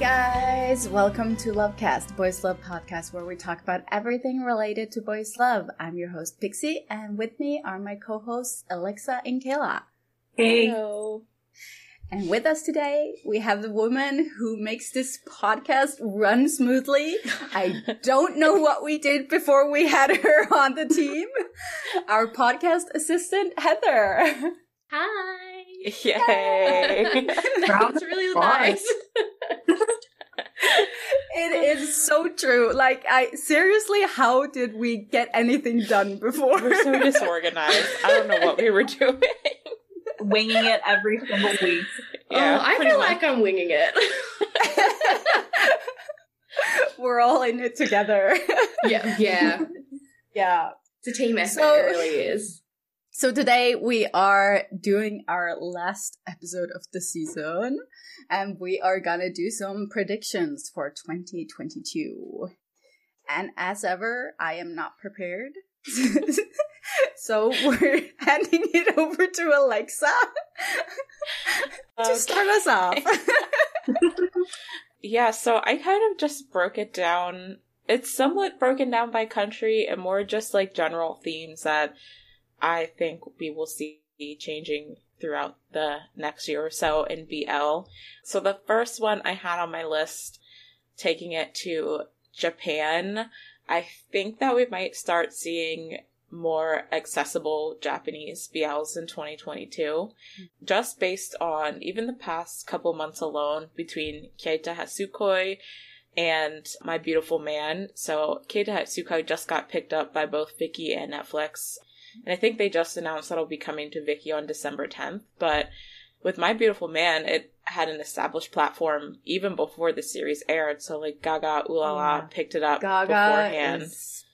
Guys, welcome to Lovecast, Boys Love podcast, where we talk about everything related to boys love. I'm your host Pixie, and with me are my co-hosts Alexa and Kayla. Hey. Hello. And with us today, we have the woman who makes this podcast run smoothly. I don't know what we did before we had her on the team. Our podcast assistant, Heather. Hi. Yay! That's really nice. It is so true. Like, I seriously, how did we get anything done before? We're so disorganized. I don't know what we were doing. Winging it every single week. Yeah, oh, I feel much. like I'm winging it. We're all in it together. yeah, yeah. yeah. It's a team effort. So- it really is. So today we are doing our last episode of the season and we are gonna do some predictions for 2022. And as ever, I am not prepared. so we're handing it over to Alexa to start us off. Yeah, so I kind of just broke it down. It's somewhat broken down by country and more just like general themes that I think we will see changing throughout the next year or so in BL. So the first one I had on my list, taking it to Japan, I think that we might start seeing more accessible Japanese BLs in 2022 just based on even the past couple months alone between Kieta Hatsukoi and My Beautiful Man. So Kieta Hatsukoi just got picked up by both Viki and Netflix. And I think they just announced that it'll be coming to Viki on December 10th. But with My Beautiful Man, it had an established platform even before the series aired. So like GagaOOLala Yeah. picked it up Gaga beforehand. is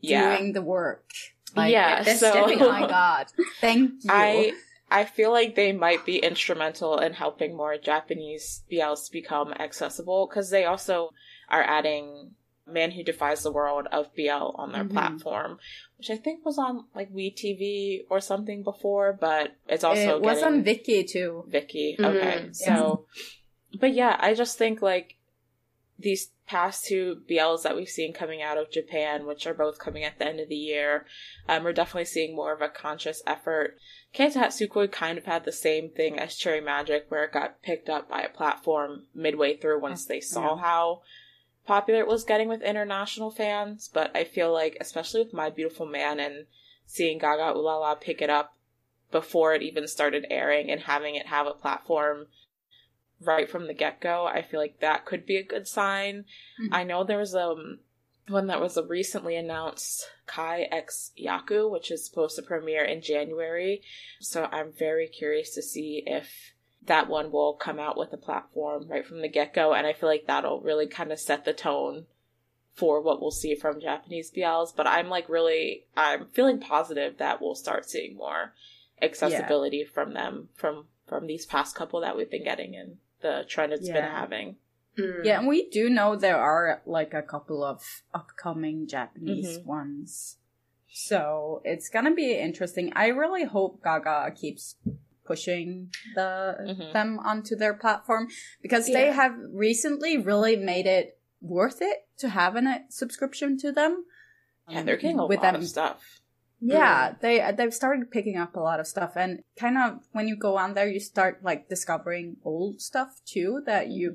yeah. doing the work. Like, Yeah, so- stepping- oh my god. Thank you. I I feel like they might be instrumental in helping more Japanese BLs become accessible because they also are adding Man Who Defies the World of BL on their Mhm. platform, which I think was on like WeTV or something before, but it's also it was on Viki too. Viki. Mhm, Okay, so but yeah, I just think like these past two BLs that we've seen coming out of Japan, which are both coming at the end of the year, um, we're definitely seeing more of a conscious effort. Hatsukoi kind of had the same thing as Cherry Magic, where it got picked up by a platform midway through once they saw Yeah. how popular it was getting with international fans. But I feel like, especially with My Beautiful Man and seeing GagaOOLala pick it up before it even started airing and having it have a platform right from the get go, I feel like that could be a good sign. Mhm. I know there was um one that was recently announced, Kai X Yaku, which is supposed to premiere in January. So I'm very curious to see if that one will come out with a platform right from the get go, and I feel like that'll really kind of set the tone for what we'll see from Japanese BLs. But I'm like really, I'm feeling positive that we'll start seeing more accessibility from them from from these past couple that we've been getting and the trend it's been having. Mm. Yeah, and we do know there are like a couple of upcoming Japanese Mhm. ones. So it's gonna be interesting. I really hope Gaga keeps pushing the Mhm. them onto their platform because they have recently really made it worth it to have a subscription to them. Yeah, they're getting a With lot them- of stuff. Yeah, they they've started picking up a lot of stuff, and kind of when you go on there, you start like discovering old stuff too that you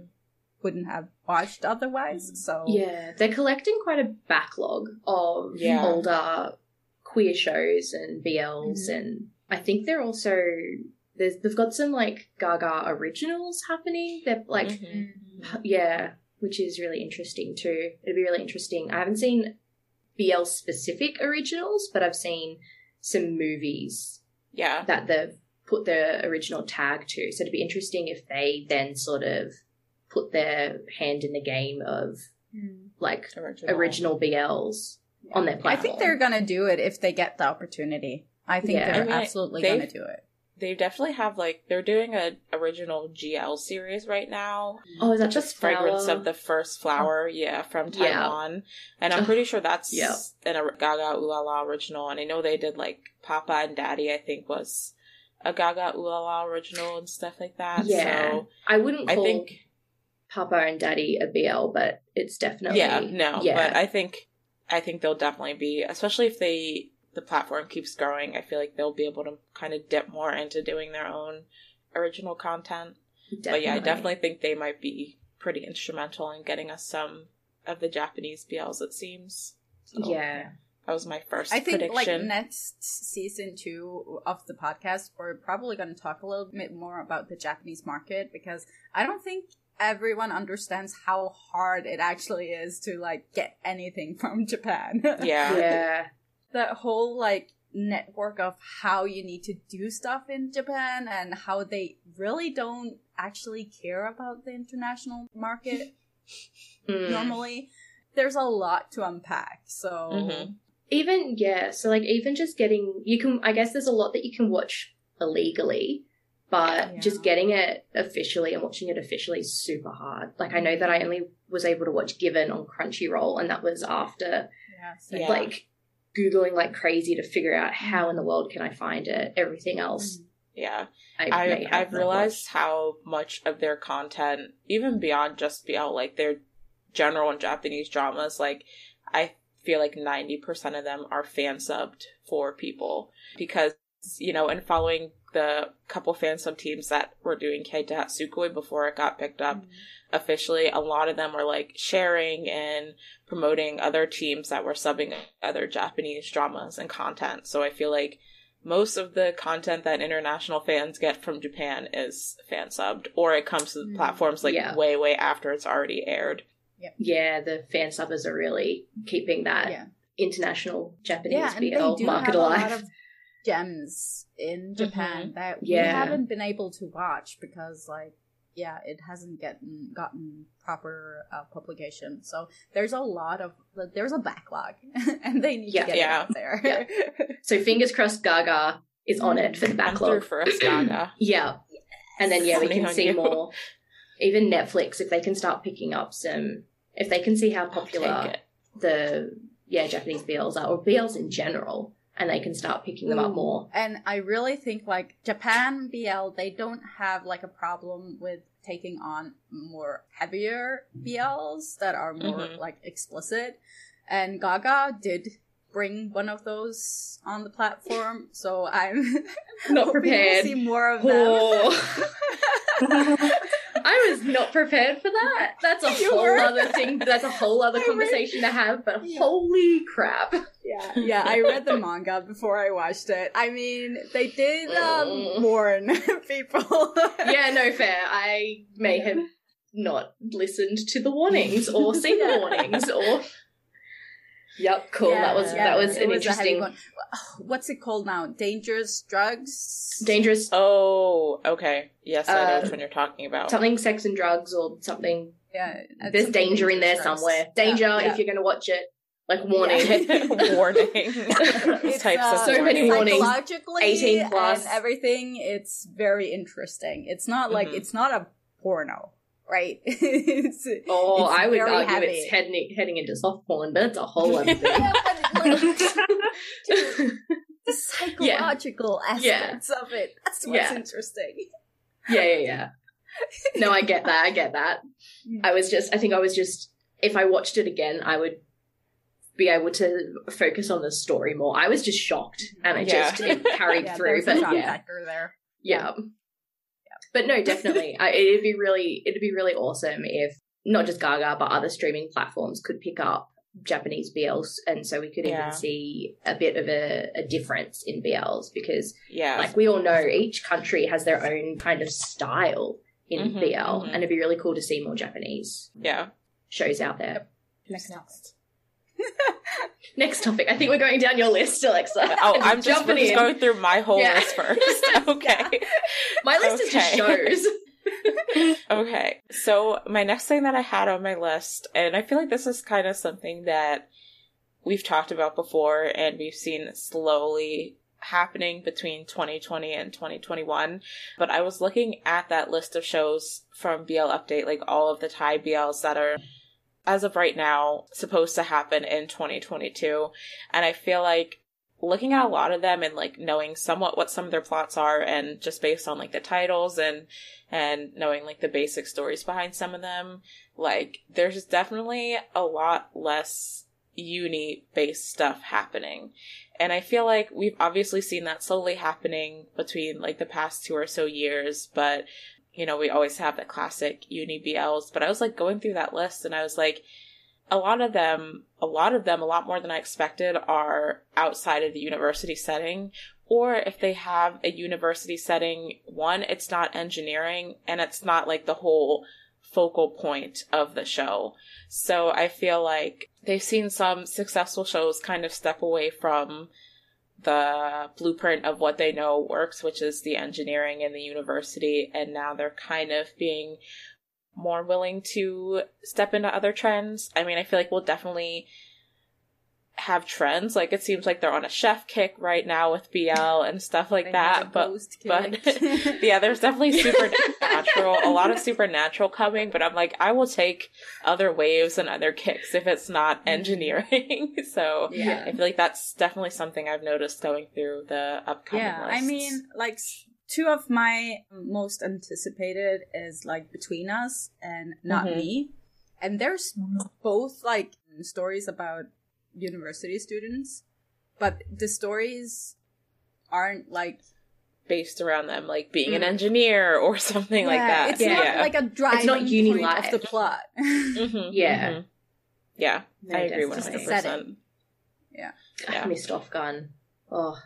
wouldn't have watched otherwise. So Yeah, they're collecting quite a backlog of Yeah. older queer shows and BLs, Mhm. and I think they're also there's they've got some like Gaga originals happening. They're like Mhm. yeah, which is really interesting too. It'd be really interesting. I haven't seen BL specific originals, but I've seen some movies Yeah. that they've put their original tag to. So it'd be interesting if they then sort of put their hand in the game of like Original. original BLs on their I think they're gonna do it if they get the opportunity. I think Yeah. they're I mean, absolutely gonna do it. They definitely have like they're doing a original GL series right now. Oh, is that Just fragrance flower? of the first flower, yeah, from Yeah. Taiwan. And I'm pretty sure that's Yeah. an a GagaOOLala original. And I know they did like Papa and Daddy, I think was a GagaOOLala original and stuff like that. Yeah. So I wouldn't I think Papa and Daddy a BL, but it's definitely yeah, no, yeah. but I think I think they'll definitely be, especially if they the platform keeps growing. I feel like they'll be able to kind of dip more into doing their own original content. But yeah, I definitely think they might be pretty instrumental in getting us some of the Japanese BLs. It seems. So yeah. that was my first I think like prediction. next season two of the podcast, we're probably going to talk a little bit more about the Japanese market because I don't think everyone understands how hard it actually is to like get anything from Japan. yeah, Yeah. The whole like network of how you need to do stuff in Japan and how they really don't actually care about the international market Mm. normally. There's a lot to unpack. So Mhm. Even yeah, so like even just getting you can I guess there's a lot that you can watch illegally, but Yeah. just getting it officially and watching it officially is super hard. Like I know that I only was able to watch Given on Crunchyroll and that was after yeah, so- Yeah. Googling like crazy to figure out how in the world can I find it. Everything else mm-hmm. yeah. I, I have realized how much of their content, even beyond just BL, oh, like their general and Japanese dramas, like I feel like ninety percent of them are fan subbed for people because you know, and following the couple fan sub teams that were doing Kieta Hatsukoi before it got picked up officially, a lot of them were like sharing and promoting other teams that were subbing other Japanese dramas and content. So I feel like most of the content that international fans get from Japan is fan subbed, or it comes to the Mm. platforms like Yeah. way, way after it's already aired. Yeah, the fan subbers are really keeping that Yeah. international Japanese yeah, and they BL do market have alive. a lot of gems in Japan that we Yeah. haven't been able to watch because, like, yeah, it hasn't gotten gotten proper uh, publication. So there's a lot of there's a backlog, and they need Yeah. to get Yeah. it out there. Yeah. So fingers crossed Gaga is on it for the backlog. for us, Gaga. Yeah. And then yeah, we Counting can see you. more. Even Netflix, if they can start picking up some if they can see how popular the yeah, Japanese BLs are, or BLs in general, and they can start picking them up more. And I really think like Japan BL, they don't have like a problem with taking on more heavier BLs that are more Mhm. like explicit. And Gaga did bring one of those on the platform, so I'm Not prepared. We'll see more of them. Oh. I was not prepared for that. That's a You whole were? other thing. That's a whole other I read- conversation to have. But Yeah. holy crap! yeah, yeah. I read the manga before I watched it. I mean, they did um, Mm. warn people. Yeah, no fair. I may have not listened to the warnings or seen the warnings or. Yep, cool. that was Yeah, that was it an a heavy interesting, one. What's it called now? Dangerous drugs. dangerous Oh, okay. Yes, I know Uh, which one you're talking about. something, sex and drugs or something. Yeah, There's something danger in there drugs. somewhere. Danger Yeah, if you're going to watch it. Like warning. warning. It's, types uh, of So many warnings. Psychologically 18 plus. and everything, it's very interesting. It's not like Mhm. it's not a porno, right? it's, Oh, it's I would very argue heavy. it's heading heading into soft porn, but it's a whole other thing. Yeah, like, dude, the psychological aspects of it. That's what's Yeah. interesting. yeah, yeah, yeah. No, I get that. I get that. I was just, I think I was just, if I watched it again, I would be able to focus on the story more. I was just shocked, and it Yeah. just it carried Yeah, through. there's a But shock yeah, there. yeah, But no, definitely, I, it'd be really, it'd be really awesome if not just Gaga, but other streaming platforms could pick up Japanese BLs, and so we could Yeah. even see a bit of a, a difference in BLs because yeah. like we all know each country has their own kind of style in Mhm, BL mhm. and it'd be really cool to see more japanese yeah. shows out there Next next. next topic i think we're going down your list alexa Oh, I'm just, just going through my whole Yeah. list first. Okay. my list is just Okay. shows Okay. So my next thing that I had on my list, and I feel like this is kind of something that we've talked about before and we've seen slowly happening between 2020 and 2021. But I was looking at that list of shows from BL Update, like all of the Thai BLs that are as of right now supposed to happen in 2022. And I feel like looking at a lot of them and like knowing somewhat what some of their plots are and just based on like the titles and and knowing like the basic stories behind some of them, like there's definitely a lot less uni based stuff happening. And I feel like we've obviously seen that slowly happening between like the past two or so years, but you know, we always have the classic uni BLs, but I was like going through that list and I was like, a lot of them, a lot of them, a lot more than I expected are outside of the university setting. Or if they have a university setting, one, it's not engineering and it's not like the whole focal point of the show. So I feel like they've seen some successful shows kind of step away from the blueprint of what they know works, which is the engineering and the university, and now they're kind of being more willing to step into other trends. I mean, I feel like we'll definitely have trends. Like it seems like they're on a chef kick right now with BL and stuff like They that. But but yeah, there's definitely supernatural, a lot of supernatural coming. But I'm like, I will take other waves and other kicks if it's not engineering. so Yeah. I feel like that's definitely something I've noticed going through the upcoming. yeah, I mean, like two of my most anticipated is like Between Us and Not Mhm. Me, and there's both like stories about university students, but the stories aren't like based around them like being an Mm. engineer or something like that. It's yeah. not like a driving not uni point life. of the plot. Mhm, Yeah. mhm. Yeah, No, I agree one definitely. hundred Just the percent. I missed off gun oh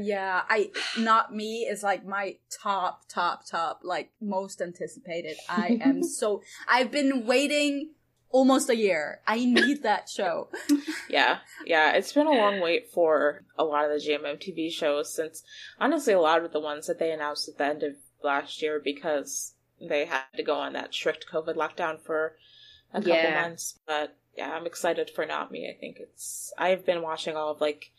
yeah, I not me is like my top, top, top, like most anticipated. I am so I've been waiting almost a year. I need that show. Yeah, yeah, it's been a long wait for a lot of the GMMTV shows since honestly a lot of the ones that they announced at the end of last year because they had to go on that strict COVID lockdown for a couple Yeah. months. But yeah, I'm excited for Not Me. I think it's I've been watching all of like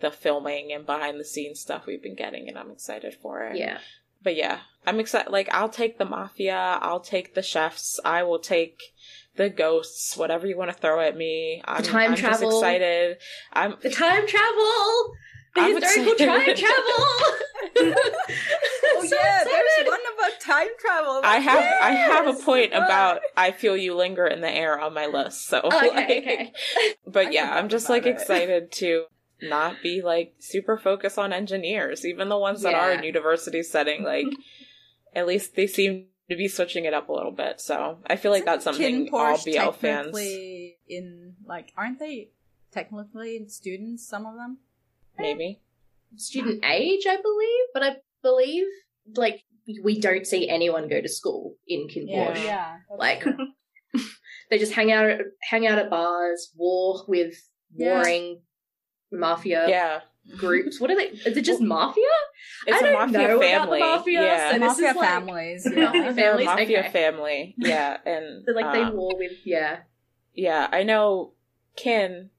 the filming and behind the scenes stuff we've been getting and I'm excited for it. yeah But yeah, I'm excited. Like, I'll take the mafia. I'll take the chefs. I will take the ghosts. Whatever you want to throw at me. I'm, time I'm travel. Just excited. I'm. the time travel the I'm historical excited. time travel Oh yeah, there's one about time travel. I have. I have a point about. I feel you linger in the air on my list. So. Oh, okay like- okay But I yeah, I'm just like it. excited to not be like super focused on engineers, even the ones that are in university setting. Like, at least they seem to be switching it up a little bit. So I feel like that's something all BL fans. technically in like aren't they technically students? Some of them. Maybe. student age i believe but i believe like we don't see anyone go to school in KinnPorsche Yeah. like they just hang out hang out at bars war with Yeah. warring mafia Yeah. Groups what are they is it just mafia It's I a don't mafia know about the family. mafia, yeah. so this mafia is like- families. Mafia Yeah. They're families? mafia Okay. family. Yeah. And so like they um, war with yeah yeah, I know Kin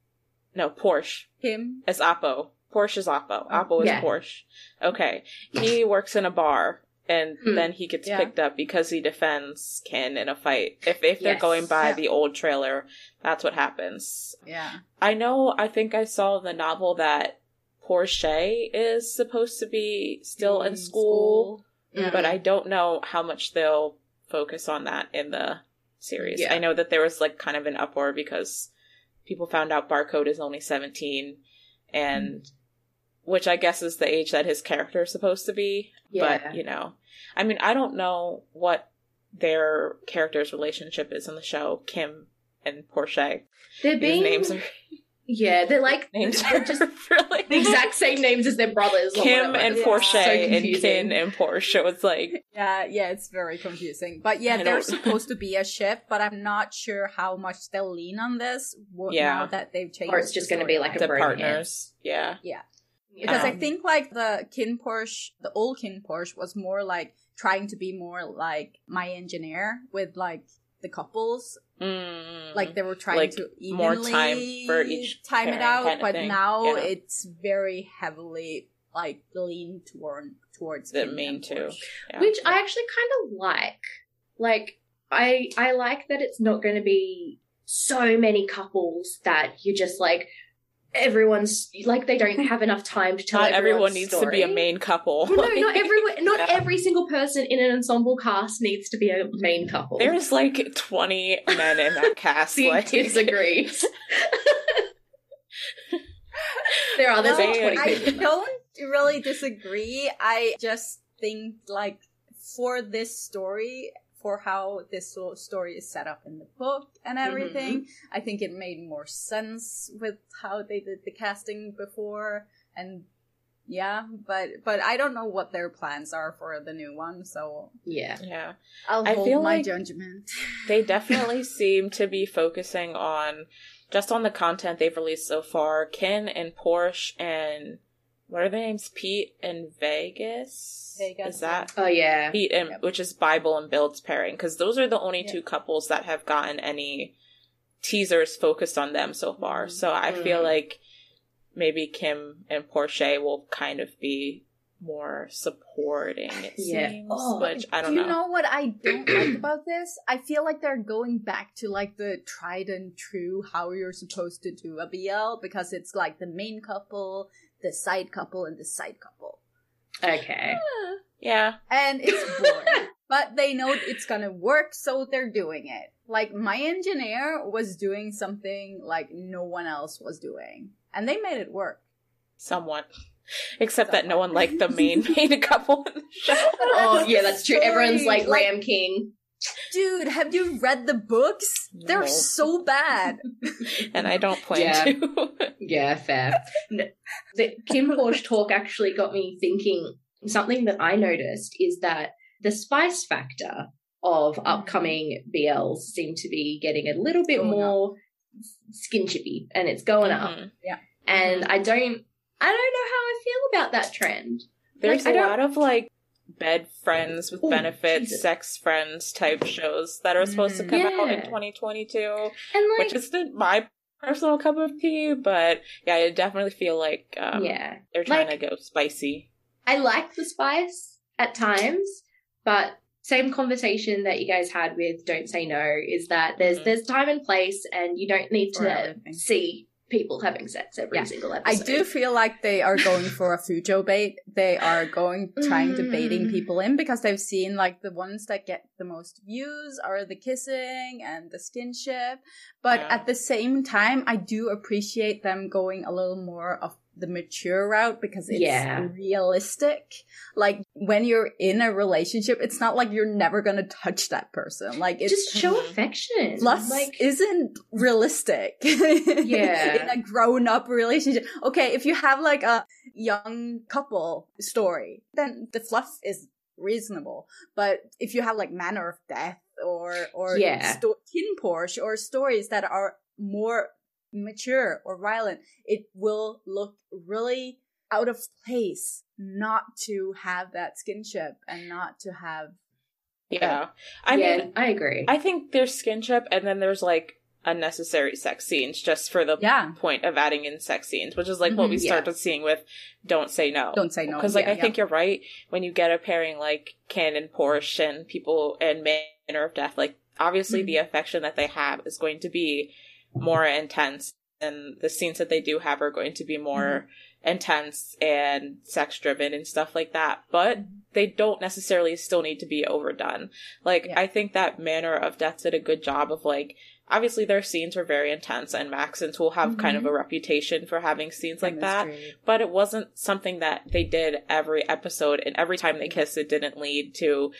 no Porsche Him. as Apo. Porsche is Apo. Oh, Apo is yeah. Porsche. Okay. He works in a bar and Hmm. then he gets Yeah. picked up because he defends Kinn in a fight. If if they're Yes. going by Yeah. the old trailer, that's what happens. Yeah. I know I think I saw in the novel that Porsche is supposed to be still in school, Yeah. but I don't know how much they'll focus on that in the series. Yeah. I know that there was like kind of an uproar because people found out Barcode is only 17 and mm. which I guess is the age that his character is supposed to be. Yeah. But, you know, I mean, I don't know what their character's relationship is in the show, Kim and Porsche. They're These being names are yeah, they're like names they're just really the exact same names as their brothers. or Kim whatever. and Yeah. Porsche So and confusing. Kinn and Porsche. It's like Yeah, yeah, it's very confusing. But yeah, I they're don't- supposed to be a ship, but I'm not sure how much they'll lean on this w- Yeah. now that they've changed. Or it's just going to be like a the bromance. partners. Yeah. Yeah. Because I Um, think like the KinnPorsche, the old KinnPorsche was more like trying to be more like my engineer with like the couples. Mm. Like they were trying Like, to more evenly time for each time it out, kind of but thing. now Yeah. it's very heavily like leaned toward towards The main two. Yeah. which I actually kind of like. Like I I like that it's not going to be so many couples that you're just like everyone's like they don't have enough time to tell not everyone everyone's needs to be a main couple. Well, no, not everyone. Not Yeah. every single person in an ensemble cast needs to be a main couple. There's like 20 men in that cast. the like, disagrees. there are there's Well, like twenty I don't really disagree. I just think like for this story, for how this story is set up in the book and mm-hmm. everything, I think it made more sense with how they did the casting before and yeah, but but I don't know what their plans are for the new one, so Yeah. yeah. I'll I hold feel my like- judgment. They definitely seem to be focusing on just on the content they've released so far. Kinn and Porsche and what are their names? Pete and Vegas. Vegas, Is that Oh yeah. Pete and Yep. which is Bible and Build's pairing because those are the only Yeah. two couples that have gotten any teasers focused on them so far. Mhm. So I feel Mhm. like maybe Kim and Porsche will kind of be more supporting. It Yeah. seems, Oh, which I don't Do know. you know what I don't like about this? I feel like they're going back to like the tried and true how you're supposed to do a BL because it's like the main couple, the side couple, and the side couple. Okay. Yeah, And it's boring. but they know it's gonna work, so they're doing it. Like my engineer was doing something like no one else was doing. And they made it work. somewhat. Except that no one liked the main main couple in the show. Oh yeah, that's true. Everyone's like like- Ram King. Dude, have you read the books? No. They're so bad. and I don't plan Yeah. to. Yeah, fair. No, the KinnPorsche talk actually got me thinking. Something that I noticed is that the spice factor of mm. upcoming BLs seem to be getting a little bit Going up. more skin chippy, and it's going up. Mm-hmm. Yeah. And mm-hmm. I don't, I don't know how I feel about that trend. There's Like, a lot of like bed friends with Ooh, benefits, Jesus. sex friends type shows that are supposed to come out in 2022, And like, which isn't my personal cup of tea, but yeah, I definitely feel like um, yeah, they're trying Like- to go spicy. I like the spice at times, but same conversation that you guys had with Don't Say No is that there's Mhm. there's time and place, and you don't need to see people having sex every Yeah. single episode. I do feel like they are going for a Fujo bait. They are going trying to baiting Mm. people in because they've seen like the ones that get the most views are the kissing and the skinship. But Yeah. at the same time, I do appreciate them going a little more of the mature route because it's Yeah. realistic. Like when you're in a relationship, it's not like you're never gonna touch that person. Like it's just show Mhm. affection. lust like isn't realistic. Yeah. in a grown up relationship. Okay, if you have like a young couple story, then the fluff is reasonable. But if you have like manner of death or or Yeah. sto- KinnPorsche or stories that are more mature or violent, it will look really out of place not to have that skinship and not to have Yeah, I yeah, mean, I agree. I think there's skinship, and then there's like unnecessary sex scenes just for the Yeah. point of adding in sex scenes, which is like what we Mhm, yeah. started seeing with Don't Say No. Don't say no. Because like Yeah, I think you're right when you get a pairing like Kinn and Porsche and people and Manner of Death, like obviously Mm-hmm. the affection that they have is going to be more intense and the scenes that they do have are going to be more Mm-hmm. intense and sex driven and stuff like that. But they don't necessarily still need to be overdone. Like Yeah. I think that Manner of Death did a good job of like obviously their scenes were very intense and max and will have kind Mm-hmm. of a reputation for having scenes like that but it wasn't something that they did every episode and every time they kissed it didn't lead to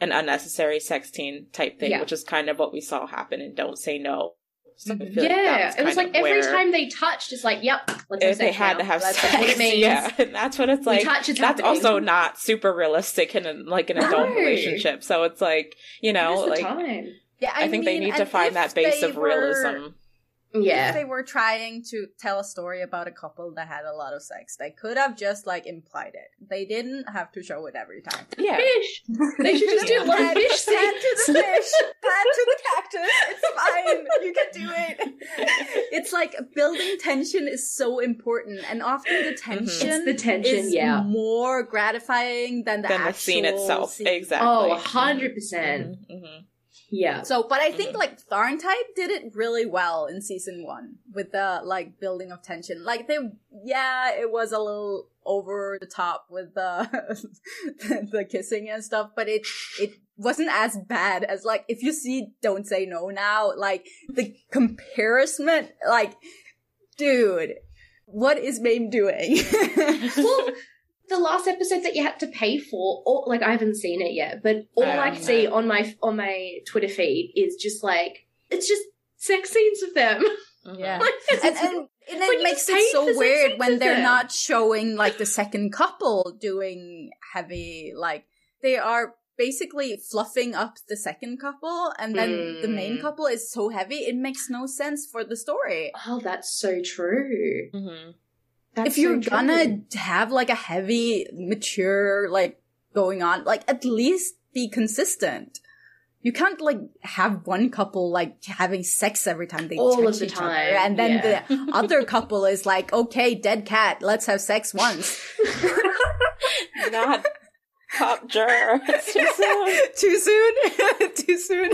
an unnecessary sex scene type thing Yeah. which is kind of what we saw happen in don't say no so mm-hmm. like yeah, it was like every where time they touched, it's like, yep, let's they had now. to have That's sex what it means. yeah and that's what it's like touch, it's that's happening. also not super realistic in a, like an adult No. relationship so it's like you know like time? Yeah, I, think they need to find that base they of were- realism If Yeah. they were trying to tell a story about a couple that had a lot of sex, they could have just like implied it. They didn't have to show it every time. yeah Fish. They should just do a lot of Pan- fish pan to the fish, pan to the cactus. It's fine. You can do it. It's like building tension is so important, and often the tension, It's the tension, is yeah. more gratifying than the than the actual scene itself scene. exactly Oh, 100%. Mhm. Yeah. So, but I think Mm-hmm. like Tharntype did it really well in season one with the like building of tension. Like they, yeah, it was a little over the top with the the kissing and stuff, but it it wasn't as bad as like if you see Don't Say No now, like the comparison, like, dude, what is Mame doing? well, the last episode that you had to pay for, or like I haven't seen it yet, but all I I, haven't see either. on my on my Twitter feed is just like it's just sex scenes of them. Yeah. Like, and, and, and it you makes it so weird when they're them. not showing like the second couple doing heavy like they are basically fluffing up the second couple and then the main Mm. couple is so heavy it makes no sense for the story oh, that's so true. Mhm. That's if you're so gonna have like a heavy mature like going on like at least be consistent you can't like have one couple like having sex every time they All touch of the each time, other, and then yeah. the other couple is like, "Okay, dead cat, let's have sex once." not pop jar too soon Too soon. Too soon.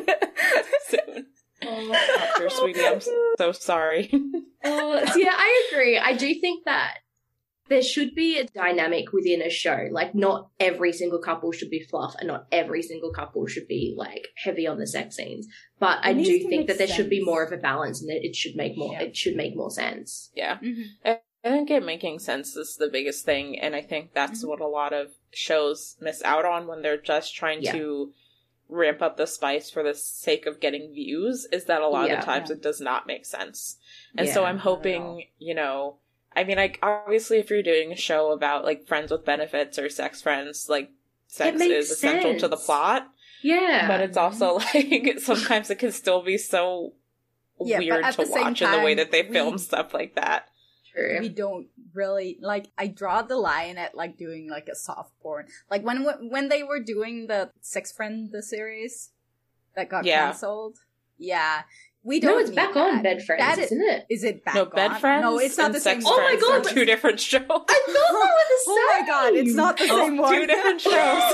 Soon. Sweetie, I'm so sorry. Oh, so yeah, I agree. I do think that there should be a dynamic within a show. Like, not every single couple should be fluff, and not every single couple should be like heavy on the sex scenes. But I It needs do think that there should be more of a balance, and that it should make more. Yeah. It should make more sense. Yeah. Mhm. I I think it making sense is the biggest thing, and I think that's Mm-hmm. what a lot of shows miss out on when they're just trying Yeah. to ramp up the spice for the sake of getting views, is that a lot of Yeah. the times Yeah. it does not make sense. And so I'm not at all. hoping, you know, I mean, like, obviously, if you're doing a show about, like, friends with benefits or sex friends, like, sex is essential to the plot, Yeah, but it's also, like, sometimes it can still be so Yeah, weird to watch in the way that they we- film stuff like that. True. we don't really like i draw the line at like doing like a soft porn like when when they were doing the sex friend the series that got Yeah. cancelled yeah we don't no, it's need back that. on Bed Friends, That is- isn't it? is it back no, on? bed friends. no it's not the sex same Oh my God, two different shows. I thought they were the oh my god it's not the Oh, same one two different shows.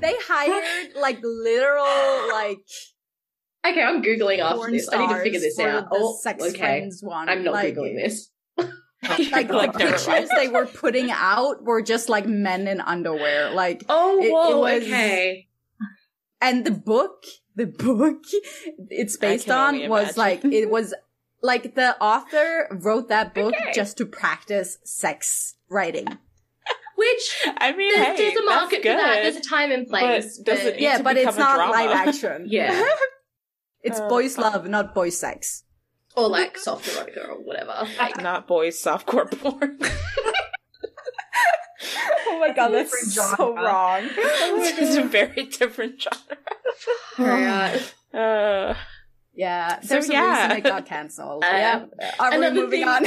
they hired like literal like Okay, I'm googling after this. I need to figure this out. Oh, sex okay. friends one I'm not like, googling this. like the Like, never pictures they were putting out were just like men in underwear like Oh, It- it was- okay. and the book the book it's based on only was like it was like the author wrote that book Okay. just to practice sex writing Which I mean, there's, hey, there's a market good. for that. There's a time and place. But does it but- yeah but it's not drama. live action Yeah. it's Uh, boys love not boys sex or like soft erotica or whatever. Like, Not boys softcore porn. oh my god Different that's so genre. wrong it's a very different genre. uh, Uh, yeah So, there's a yeah. reason it got cancelled Uh, yeah are we another moving thing- on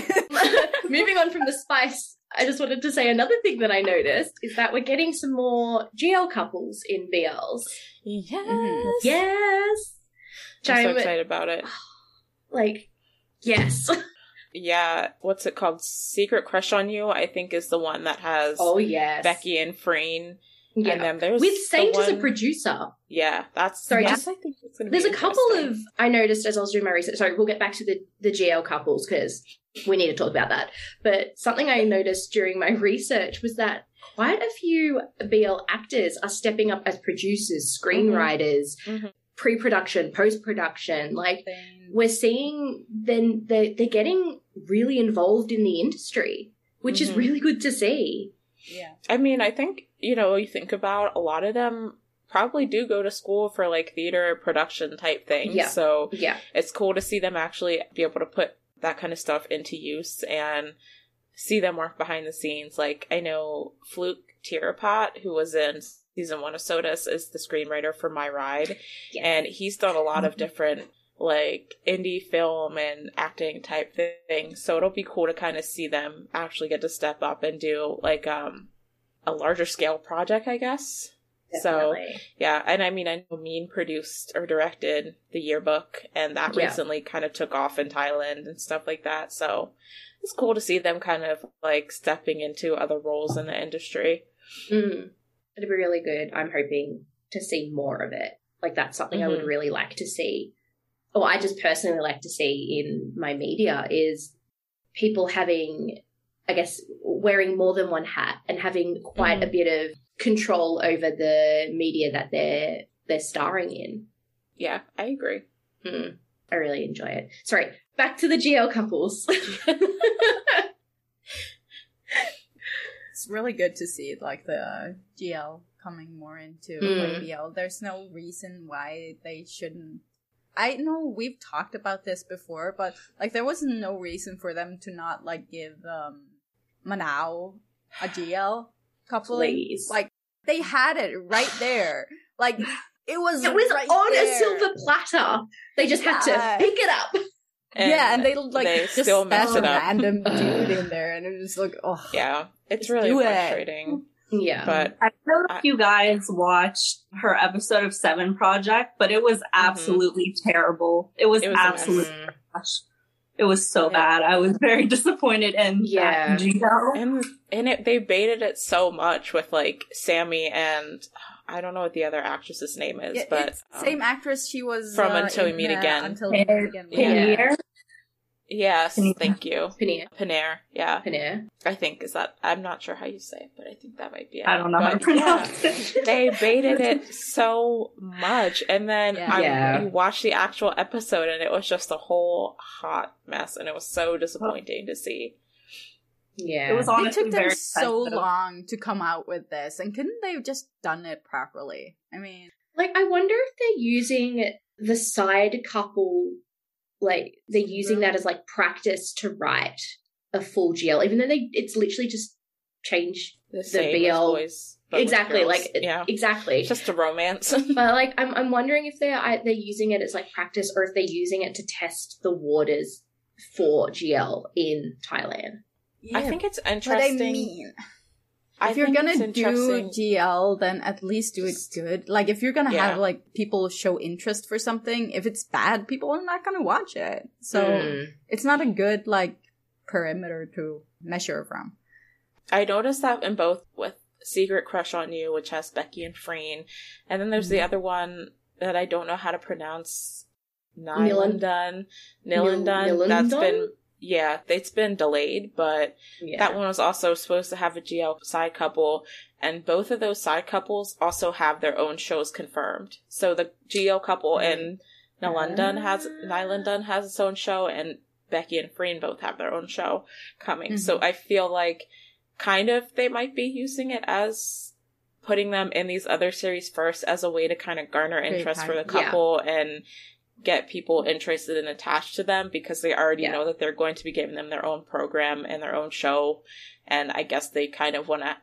moving on from the spice, I just wanted to say another thing that I noticed is that we're getting some more GL couples in BLs. yes. Mhm. Yes. I'm so I'm- excited about it. Like, yes. Yeah, what's it called? Secret Crush on You, I think, is the one that has oh yes, Becky and Freen. Yeah. And then there's with the Saint as a producer. Yeah, that's Sorry, that's, just- I think it's gonna There's be a couple of I noticed as I was doing my research. Sorry, we'll get back to the the GL couples because we need to talk about that. But something I noticed during my research was that quite a few BL actors are stepping up as producers, screenwriters, Mhm. pre-production, post-production. Like. We're seeing, then they they're getting really involved in the industry, which is Mhm. really good to see. Yeah. I mean, I think, you know, you think about a lot of them probably do go to school for like theater production type things. Yeah. So Yeah, it's cool to see them actually be able to put that kind of stuff into use and see them work behind the scenes. Like I know Fluke Tirapot, who was in season one of SOTUS, is the screenwriter for My Ride. Yes. And he's done a lot of different like indie film and acting type thing. So it'll be cool to kind of see them actually get to step up and do like um a larger scale project, I guess. So yeah, and I mean, I know Mean produced or directed the yearbook, and that Yeah. recently kind of took off in Thailand and stuff like that. So it's cool to see them kind of like stepping into other roles in the industry. Mm. It'd be really good. I'm hoping to see more of it. Like that's something I would Mhm. really like to see. Or I just personally like to see in my media is people having, I guess, wearing more than one hat and having quite a Mhm. bit of control over the media that they're they're starring in. Yeah, I agree. Mm. I really enjoy it. Sorry, back to the GL couples. It's really good to see like the GL coming more into Mm. BL. There's no reason why they shouldn't. I know we've talked about this before, but like there was no reason for them to not like give um Manao a GL couple. Please. Like they had it right there. Like it was it was right on there. a silver platter. They just had to pick it up. yeah, and they like they just still mess it a up. random dude in there, and it was like, oh, Yeah, it's really frustrating. it. Frustrating. Yeah. But I don't know I- if you guys watched her episode of Seven Project, but it was absolutely terrible. It was, It was absolutely Mm. trash. It was so Yeah. bad. I was very disappointed in Yeah. that Gino. and and it they baited it so much with like Sammy and I don't know what the other actress's name is, Yeah, but it's um, same actress she was from uh, Until We Meet Again. Until we meet again. Yeah. Paneer. yes, Paneer. thank you, Paneer. Paneer. Yeah, Paneer. I think is that I'm not sure how you say it, but I think that might be it. I don't know how to But, pronounce yeah, it. They baited it so much, and then Yeah. I, Yeah. you watch the actual episode, and it was just a whole hot mess, and it was so disappointing to see. Yeah. It was It took them very so sensitive. long to come out with this, and couldn't they have just done it properly? I mean, like I wonder if they're using the side couple like they're using that as like practice to write a full GL, even though they it's literally just change The same BL as boys, exactly like yeah, exactly. it's just a romance. but like I'm I'm wondering if they're I- they're using it as like practice or if they're using it to test the waters for GL in Thailand. I think it's But I interesting. I if you're gonna do GL, then at least do it good. Like if you're gonna Yeah. have like people show interest for something, if it's bad, people are not gonna watch it. So Mm. it's not a good like perimeter to measure from. I noticed that in both with Secret Crush on You, which has Becky and Freen, and then there's the other one that I don't know how to pronounce. Nilan- Nilandun. Nil- Nilandun. That's been yeah, it's been delayed, but Yeah. that one was also supposed to have a GL side couple, and both of those side couples also have their own shows confirmed. So the GL couple mm-hmm. and in Nilandun has ah. Nilandun has its own show, and Becky and Freen both have their own show coming. So mm-hmm. I feel like kind of they might be using it as putting them in these other series first as a way to kind of garner interest for the hype. Yeah. couple and get people interested and attached to them because they already Yeah. know that they're going to be giving them their own program and their own show. And i guess they kind of want to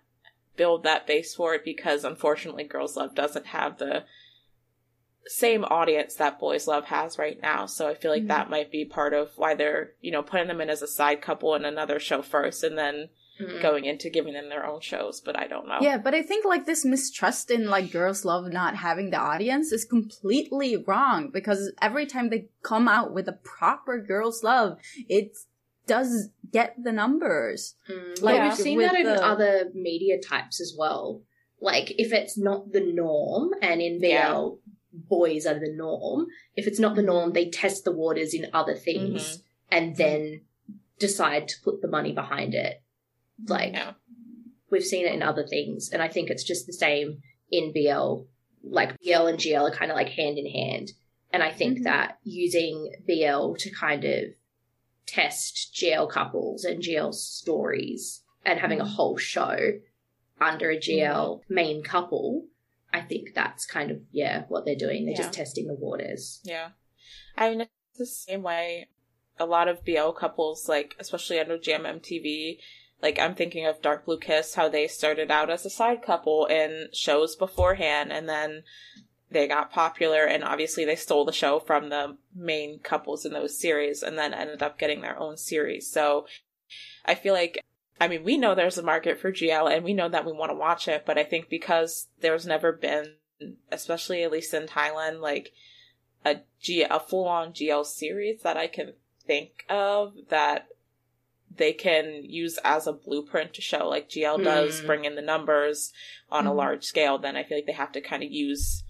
build that base for it because unfortunately girls love doesn't have the same audience that boys love has right now. So i feel like mm-hmm. that might be part of why they're you know putting them in as a side couple in another show first and then Mm. going into giving them their own shows, but I don't know. Yeah, but I think like this mistrust in like girls love not having the audience is completely wrong because every time they come out with a proper girls love, it does get the numbers. Mm. Like, Like we've seen with that in the- other media types as well. Like if it's not the norm, and in BL Yeah. boys are the norm. If it's not the norm, they test the waters in other things Mm-hmm. and then decide to put the money behind it. Like Yeah. we've seen it in other things, and I think it's just the same in BL. Like BL and GL are kind of like hand in hand, and I think Mhm. that using BL to kind of test GL couples and GL stories and having a whole show under a GL main couple, I think that's kind of yeah what they're doing. They're Yeah. just testing the waters. Yeah. I mean, it's the same way a lot of BL couples, like, especially under GMMTV, like, I'm thinking of Dark Blue Kiss, how they started out as a side couple in shows beforehand, and then they got popular, and obviously they stole the show from the main couples in those series, and then ended up getting their own series. So I feel like, I mean, we know there's a market for GL, and we know that we want to watch it, but I think because there's never been, especially at least in Thailand, like, a G a full on GL series that I can think of that they can use as a blueprint to show like GL does Hmm. bring in the numbers on a Mhm. large scale, then I feel like they have to kind of use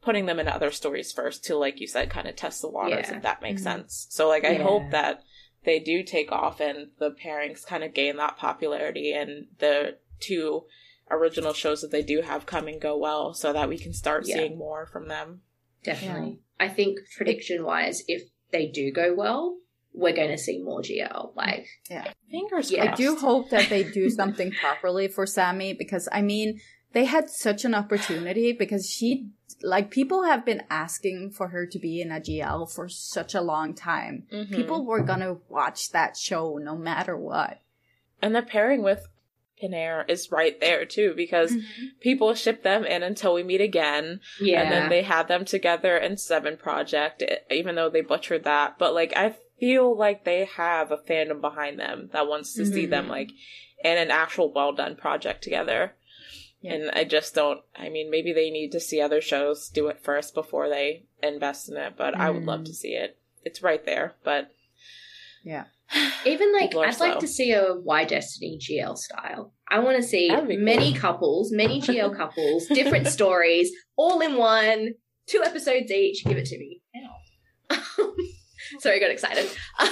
putting them in other stories first to like you said kind of test the waters Yeah. if that makes Mhm. sense. So like I Yeah. hope that they do take off and the pairings kind of gain that popularity and the two original shows that they do have come and go well so that we can start Yeah. seeing more from them. Definitely. I think prediction wise, if they do go well, we're going to see more GL. Like, yeah. Fingers Yeah. I do hope that they do something properly for Sammy because I mean they had such an opportunity because she like people have been asking for her to be in a GL for such a long time. Mhm. People were gonna watch that show no matter what. And the pairing with Pinair is right there too, because people ship them in until we meet again, yeah. and then they had them together in Seven Project, even though they butchered that. But like, I feel like they have a fandom behind them that wants to see them Mhm. like in an actual well done project together. Yeah. And I just don't. I mean, maybe they need to see other shows do it first before they invest in it. But I would love Mm. to see it. It's right there, but Yeah. Even like, I'd like to see a Y Destiny GL style. I want to see many cool. couples, many GL couples, different stories, all in one, two episodes each. Give it to me. Sorry, I got excited.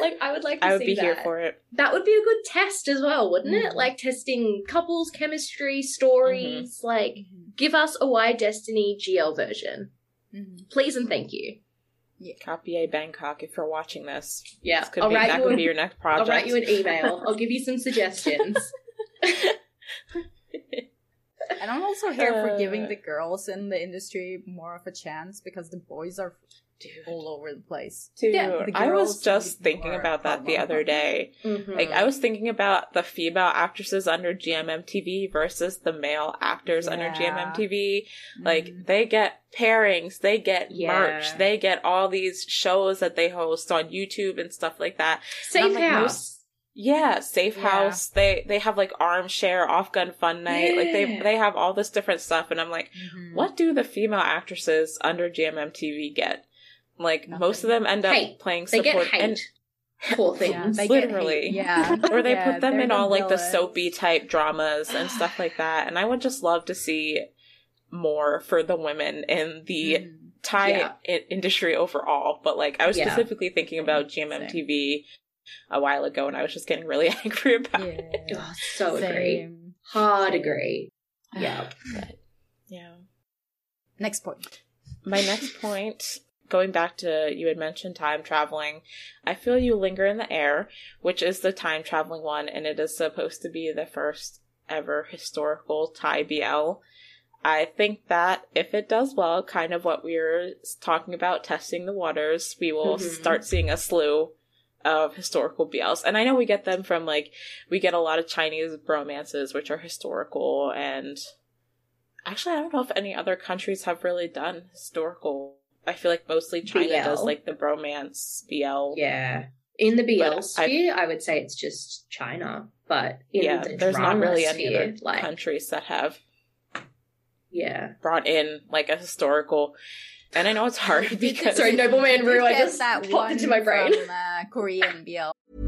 like, I would like to I would see be that. here for it. that would be a good test as well, wouldn't it? Mhm. Like testing couples, chemistry, stories. Like, give us a Y Destiny GL version, Mhm. please and thank you. Copy a Bangkok if you're watching this. Yeah, This could I'll be write that you could an- be your next project. I'll write you an email. I'll give you some suggestions. And I'm also here for Uh. giving the girls in the industry more of a chance because the boys are Dude, all over the place. dude Yeah, the I was just thinking about that the promo. other day. Mhm. Like I was thinking about the female actresses under GMMTV versus the male actors under GMMTV. Like Mhm. they get pairings, they get Yeah. merch, they get all these shows that they host on YouTube and stuff like that. Safe like, house. most- Yeah, Safe Yeah. House. They they have like armchair off gun fun night. Like they they have all this different stuff and I'm like, Mhm. what do the female actresses under GMMTV get? Like most of them end up Hate. playing They support get hate. and Poor things. Yeah, Literally. Get. Yeah. or they Yeah, put them in all like the soapy type dramas and stuff like that. And I would just love to see more for the women in the Mhm. Thai Yeah. i- industry overall. But like I was Yeah. specifically thinking about GMMTV a while ago, and I was just getting really angry about it. Oh, so agree. Same. Hard agree. Yeah. But, yeah. Next point. My next point, going back to you had mentioned time traveling, I feel you linger in the air, which is the time traveling one, and it is supposed to be the first ever historical Thai BL. I think that if it does well, kind of what we were talking about, testing the waters, we will Mhm. start seeing a slew of historical BLs. And I know we get them from like, we get a lot of Chinese bromances, which are historical, and actually, I don't know if any other countries have really done historical. I feel like mostly China BL. does like the bromance BL. Yeah. In the BL But sphere, I would say it's just China, but in yeah, the there's not drama really any other like countries that have yeah. brought in like a historical. And I know it's hard because Sorry, Nobleman Ryu, I just that popped into my brain. from uh, Korean BL.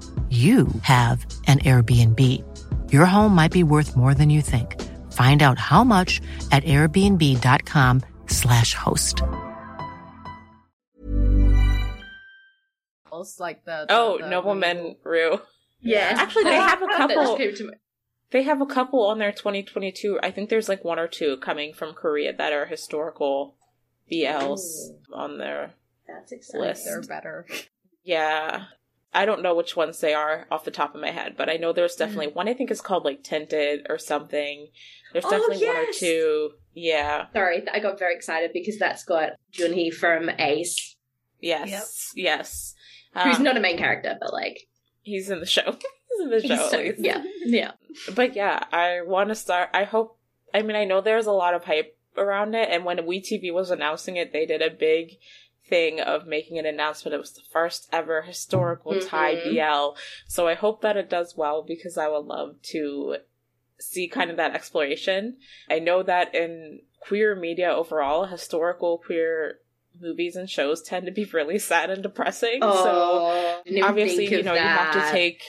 you have an Airbnb. Your home might be worth more than you think. Find out how much at airbnb.com/slash host. Like the, the oh, the Nobleman Ryu. Yeah. Actually, they have a couple. just came to me. They have a couple on their 2022. I think there's like one or two coming from Korea that are historical BLs on their That's exciting. list. They're better. Yeah. I don't know which ones they are off the top of my head, but I know there's definitely one I think is called like Tinted or something. There's Oh, definitely one or two. Yeah. Sorry, I got very excited because that's got Junhee from Ace, Yes. Yes. who's Um, not a main character, but like he's in the show. he's in the show he's at so, least. yeah, yeah. But yeah, I want to start. I hope. I mean, I know there's a lot of hype around it, and when WeTV was announcing it, they did a big thing of making an announcement. It was the first ever historical Thai Mhm. BL. So I hope that it does well because I would love to see kind of that exploration. I know that in queer media overall, historical queer movies and shows tend to be really sad and depressing. so Oh, didn't obviously you of know you have to take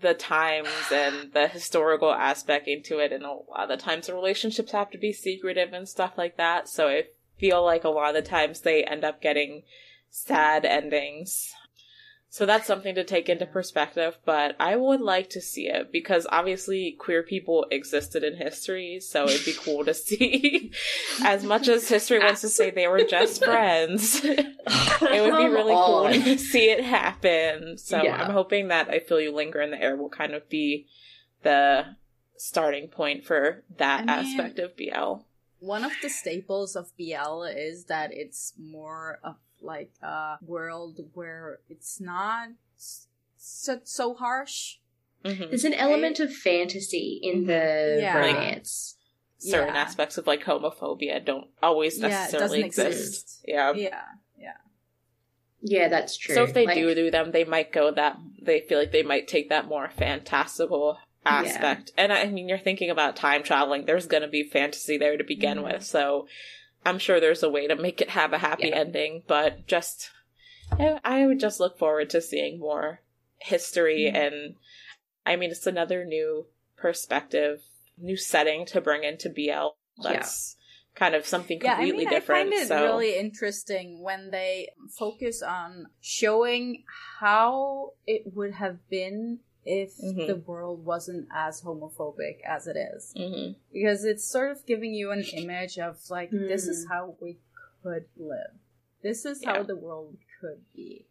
the times and the historical aspect into it and a lot of the times the relationships have to be secretive and stuff like that so i feel like a lot of the times they end up getting sad endings so that's something to take into perspective but i would like to see it because obviously queer people existed in history so it'd be cool to see as much as history wants to say they were just friends it would be really cool to see it happen. So Yeah. I'm hoping that I Feel You Linger in the Air will kind of be the starting point for that I mean- aspect of BL. One of the staples of BL is that it's more of like a world where it's not so, so harsh. Mhm. There's an element of fantasy in the Yeah. romance. Certain Yeah. aspects of like homophobia don't always necessarily doesn't exist. exist. Yeah. Yeah, yeah. Yeah, that's true. So if they Like, do do them, they might go that they feel like they might take that more fantastical aspect. And I mean, you're thinking about time traveling. There's going to be fantasy there to begin Mhm. with, so I'm sure there's a way to make it have a happy Yeah. ending. But just, I would just look forward to seeing more history, Mm-hmm. and I mean, it's another new perspective, new setting to bring into BL. That's kind of something Yeah, I completely mean, different. I find it so really interesting when they focus on showing how it would have been if Mhm. the world wasn't as homophobic as it is. Mhm. Because it's sort of giving you an image of like, this is Mm. how we could live. This is Yeah. how the world could be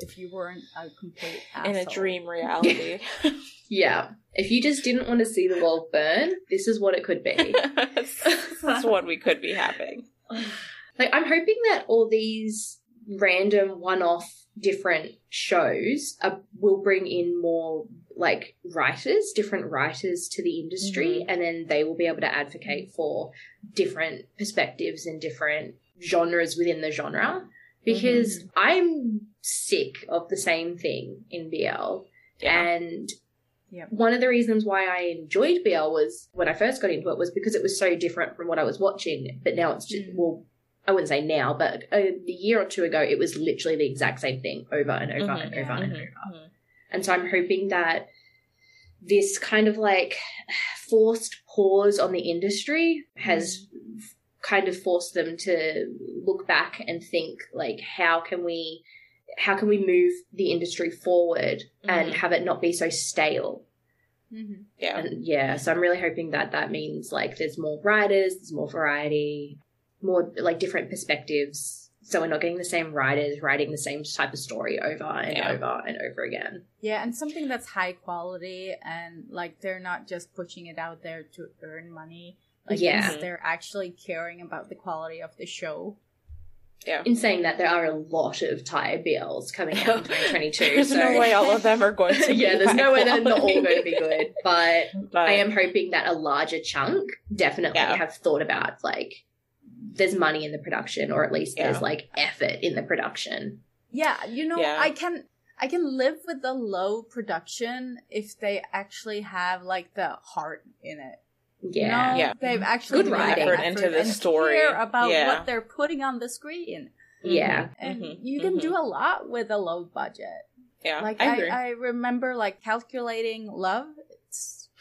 if you weren't a complete in a dream reality. Yeah. If you just didn't want to see the world burn, this is what it could be. That's what we could be having. like I'm hoping that all these random one-off different shows uh, will bring in more like writers, different writers to the industry, mm-hmm. and then they will be able to advocate for different perspectives and different genres within the genre. Because mm-hmm. I'm sick of the same thing in BL, and Yep. one of the reasons why I enjoyed BL was when I first got into it was because it was so different from what I was watching. But now it's just, mm. well, I wouldn't say now, but a, a year or two ago, it was literally the exact same thing over and over Mhm. and over and Mhm. over. And so I'm hoping that this kind of like forced pause on the industry has kind of forced them to look back and think like how can we how can we move the industry forward and Mhm. have it not be so stale Mhm. Yeah. and yeah, so I'm really hoping that that means like there's more writers, there's more variety, more like different perspectives. So we're not getting the same writers writing the same type of story over and Yeah. over and over again. Yeah, and something that's high quality and like they're not just pushing it out there to earn money. Like Yeah. they're actually caring about the quality of the show. Yeah. In saying that, there are a lot of Thai BLs coming out in 2022. There's so no way all of them are going to be yeah, there's no high way they're not all going to be good, but But I am hoping that a larger chunk definitely Yeah. have thought about like there's money in the production, or at least there's like effort in the production. Yeah, you know, Yeah. I can I can live with the low production if they actually have like the heart in it. You Yeah, know? Yeah. they've actually Good put writing. Effort into the and story. care about Yeah. what they're putting on the screen. yeah. And Mhm. you can Mhm. do a lot with a low budget. yeah, Like I I. I, remember like calculating love.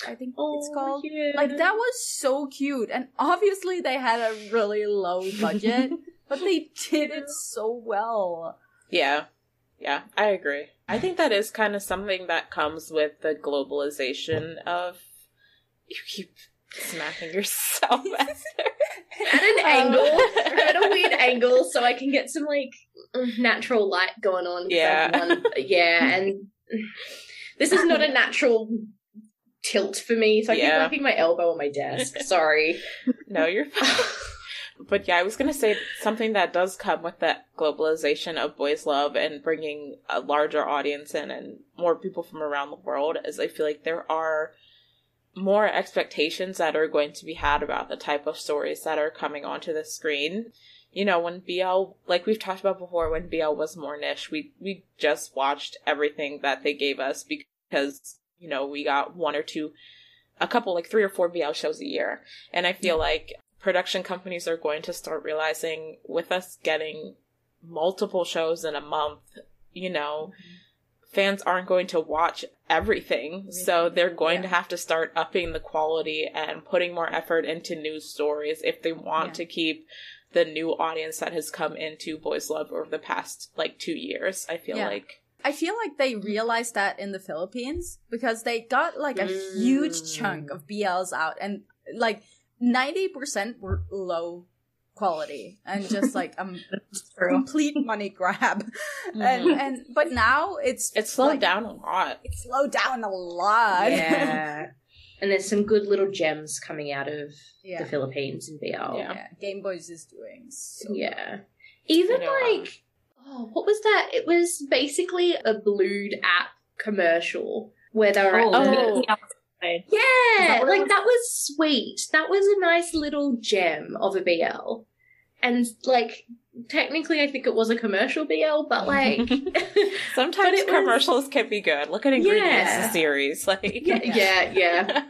It's I think it's Oh, called. yeah. Like that was so cute, and obviously they had a really low budget, but they did it so well. Yeah. Yeah, I agree. I think that is kind of something that comes with the globalization of you keep smacking yourself at an um, angle, at a weird angle, so I can get some like natural light going on. Yeah. I've yeah, and this is not a natural tilt for me, so I keep Yeah. whacking my elbow on my desk. Sorry. No, you're fine. but yeah, I was gonna say something that does come with that globalization of boys' love and bringing a larger audience in and more people from around the world is I feel like there are more expectations that are going to be had about the type of stories that are coming onto the screen. You know, when BL, like we've talked about before, when BL was more niche, we we just watched everything that they gave us because you know we got one or two, a couple like three or four BL shows a year, and I feel mm-hmm. like production companies are going to start realizing with us getting multiple shows in a month, you know, mm-hmm. fans aren't going to watch everything. So they're going to have to start upping the quality and putting more effort into news stories if they want Yeah. to keep the new audience that has come into Boys Love over the past like two years. I feel Yeah. like. I feel like they realized that in the Philippines because they got like a huge chunk of BLs out and like 90% were low quality and just like a complete money grab. And Mhm. and but now it's It's slowed like, down a lot. It's slowed down a lot. Yeah. and there's some good little gems coming out of Yeah. the Philippines and BL. Yeah. yeah. Game Boys is doing so Yeah. Even I know, like, oh, what was that? It was basically a Blued app commercial where they were Oh, Oh. Meet Me Outside. Is Yeah, that like was? that was sweet. That was a nice little gem of a BL. And like technically I think it was a commercial BL, but like Sometimes But it was- commercials can be good. Look at ingredients Yeah. series. Like yeah, yeah, yeah.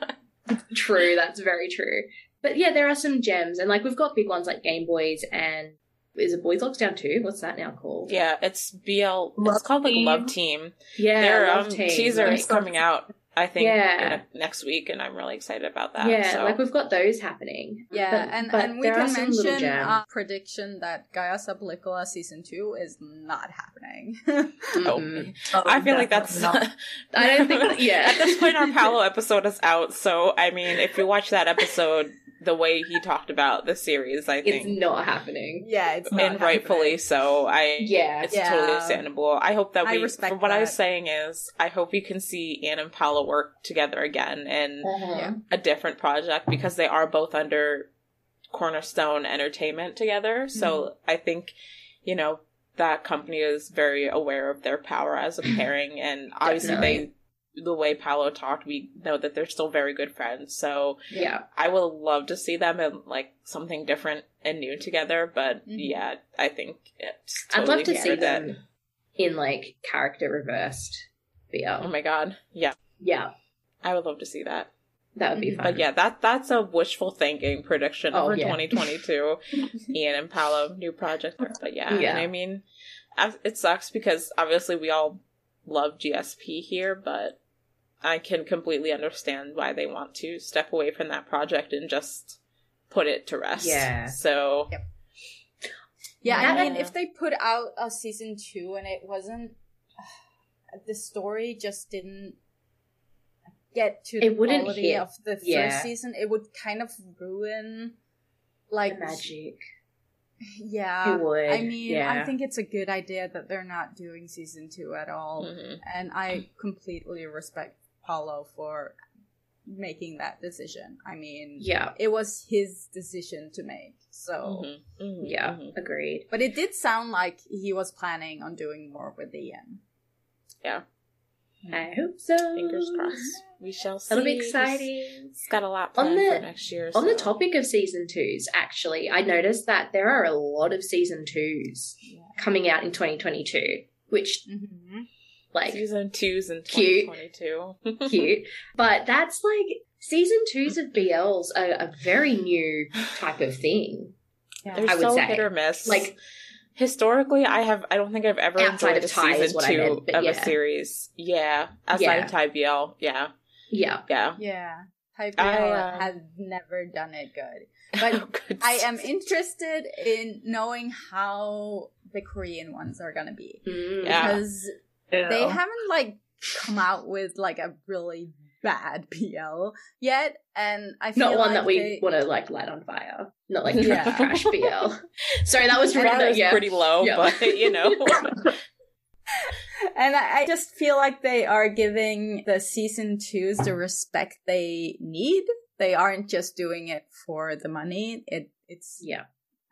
true, that's very true. But yeah, there are some gems and like we've got big ones like Game Boys and is it Boys Lockdown too? What's that now called? Yeah, it's BL. Love it's called like Team. Love Team. Yeah, Their Love um, Team. teaser is coming out. I think Yeah. a- next week, and I'm really excited about that. yeah, so. like we've got those happening. Yeah, But- and, but and we there are can mention gems. uh, prediction that Gaya sa Pelikula season two is not happening. Oh. Mm-mm. I feel like that's. Definitely I don't think that- yeah. At this point, our Paolo episode is out, so I mean, if you watch that episode, the way he talked about the series. I think it's not happening. Yeah, it's and rightfully so. I Yeah. it's Yeah. totally understandable. I hope that I we. respect from what I was saying is, I hope we can see Anne and Paolo work together again in Uh-huh. A different project because they are both under Cornerstone Entertainment together. So Mm-hmm. I think you know that company is very aware of their power as a pairing, and obviously they. The way Paolo talked, we know that they're still very good friends. So Yeah. I would love to see them in like something different and new together, but Mhm. yeah, I think it's. I'd love to see fair that- them in like character reversed BL. Oh my god, yeah, yeah, I would love to see that. that would be fun. But yeah, that that's a wishful thinking prediction Oh, for yeah. 2022. Ian and Paolo new project, but yeah, Yeah. and I mean, it sucks because obviously we all love GSP here, but I can completely understand why they want to step away from that project and just put it to rest. Yeah. So Yep. Yeah, That- I mean, if they put out a season two and it wasn't, the story just didn't get to the It wouldn't quality hit. of the first Yeah. season, it would kind of ruin, like, the magic. yeah. It would, I mean, yeah. I think it's a good idea that they're not doing season two at all, mhm. and I completely respect Paolo for making that decision. I mean, Yeah, it was his decision to make, so. Mhm, mhm, yeah, mhm. agreed. But it did sound like he was planning on doing more with the Ian. yeah. I hope so. Fingers crossed. We shall see. That'll be exciting. It's got a lot On the- for next year. On the topic of season twos, actually, I noticed that there are a lot of season twos coming out in 2022, which, Mm-hmm. Like, season two's in Cute. 2022. cute. But that's like season twos of BLs are a very new type of thing. Yeah. They're I would so say. hit or miss. Like- historically, I have. I don't think I've ever Outside enjoyed of a Thai season two meant, of yeah. a series. Yeah, outside Yeah. of Thai BL. Yeah, Yeah. yeah. Yeah. Type I, BL uh, has never done it good. But Good I am interested in knowing how the Korean ones are gonna be. Mm. Yeah. They haven't like come out with like a really bad PL yet. And I feel Not one like that we they- want to like light on fire. Not like Yeah. trash BL. Sorry, that was That was yeah. pretty low, Yeah. but you know. And I I just feel like they are giving the season twos the respect they need. They aren't just doing it for the money. It it's yeah.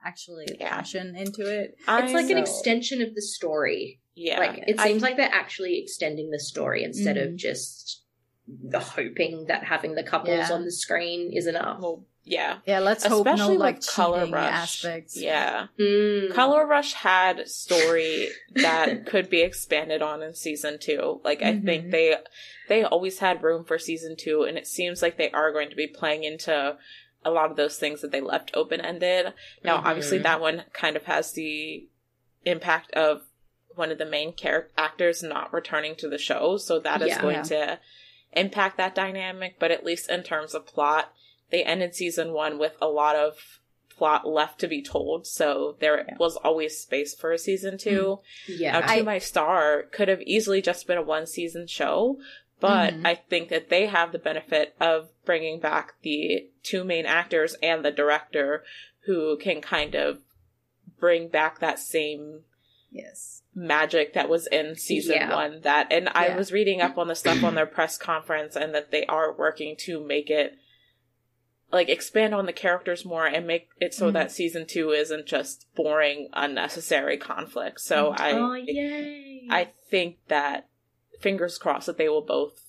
actually Yeah. passion into it. It's like an extension of the story. Yeah, like it I- seems like they're actually extending the story instead Mhm. of just the hoping that having the couples Yeah. on the screen is enough. well, yeah. Yeah, let's hope no Especially like Color Rush. aspects. Yeah. Mm. Color Rush had story that could be expanded on in season two. Like I think Mhm. they they always had room for season two, and it seems like they are going to be playing into a lot of those things that they left open ended. Now, obviously, Mhm. that one kind of has the impact of one of the main character actors not returning to the show, so that is Yeah. going to impact that dynamic. But at least in terms of plot, they ended season one with a lot of plot left to be told, so there Yeah. was always space for a season two. Yeah. Now, To My Star could have easily just been a one season show, but Mhm. I think that they have the benefit of bringing back the two main actors and the director who can kind of bring back that same Yes. Magic that was in season Yeah. one that and i Yeah. was reading up on the stuff on their press conference and that they are working to make it like expand on the characters more and make it so Mhm. that season two isn't just boring unnecessary conflict so i oh yay! i think that fingers crossed that they will both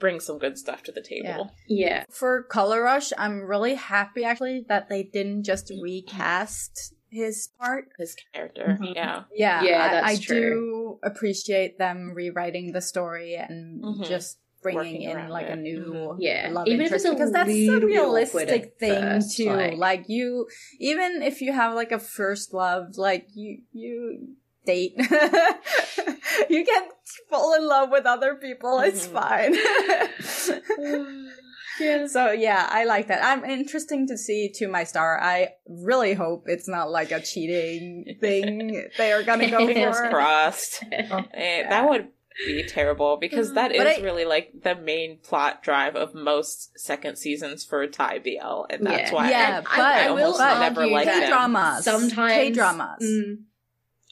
bring some good stuff to the table yeah. For Color Rush, I'm really happy actually that they didn't just recast his part. his character Mhm. yeah Yeah, Yeah, I, that's I true. do appreciate them rewriting the story and Mhm. just bringing in around like a it. new Mhm. Yeah. love Even if interest it's a because that's a little bit awkward realistic thing first, too. like- Like... you, even if you have like a first love, like you you date, you can fall in love with other people. It's fine. Yeah. So yeah, I like that. I'm interesting to see to my star. I really hope it's not like a cheating thing they are gonna go fingers for. crossed Eh, that would be terrible because that is But I- really like the main plot drive of most second seasons for Thai BL, and that's Yeah. why yeah, I- but I I will almost but never argue liked that them. K-dramas. Sometimes K-dramas.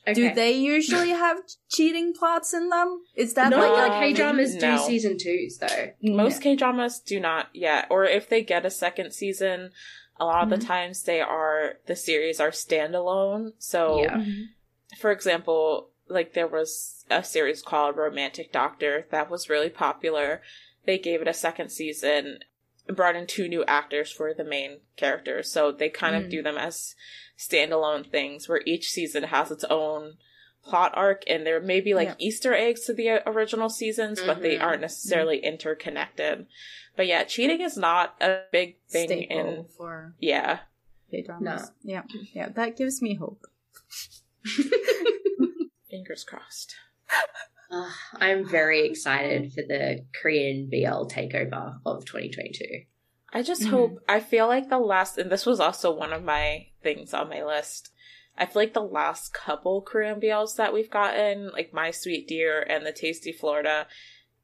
Mm, Do they usually have cheating plots in them? Is that Not like all a Um, K dramas do season twos though. Most K dramas do not yet, or if they get a second season, a lot of Mm-hmm. the times they are the series are standalone. So, Yeah. for example, like there was a series called Romantic Doctor that was really popular. They gave it a second season, and brought in two new actors for the main characters. So they kind of Mm. do them as standalone things where each season has its own plot arc and there may be like Yeah. Easter eggs to the original seasons, but they Mhm. aren't necessarily interconnected. But yeah, cheating is not a big thing staple in for yeah. K-dramas? Yeah, yeah, that gives me hope. Fingers crossed. Uh, I'm very excited for the Korean BL takeover of 2022. I just Mhm. hope I feel like the last and this was also one of my things on my list. I feel like the last couple Korean BLs that we've gotten, like My Sweet Dear and The Tasty Florida,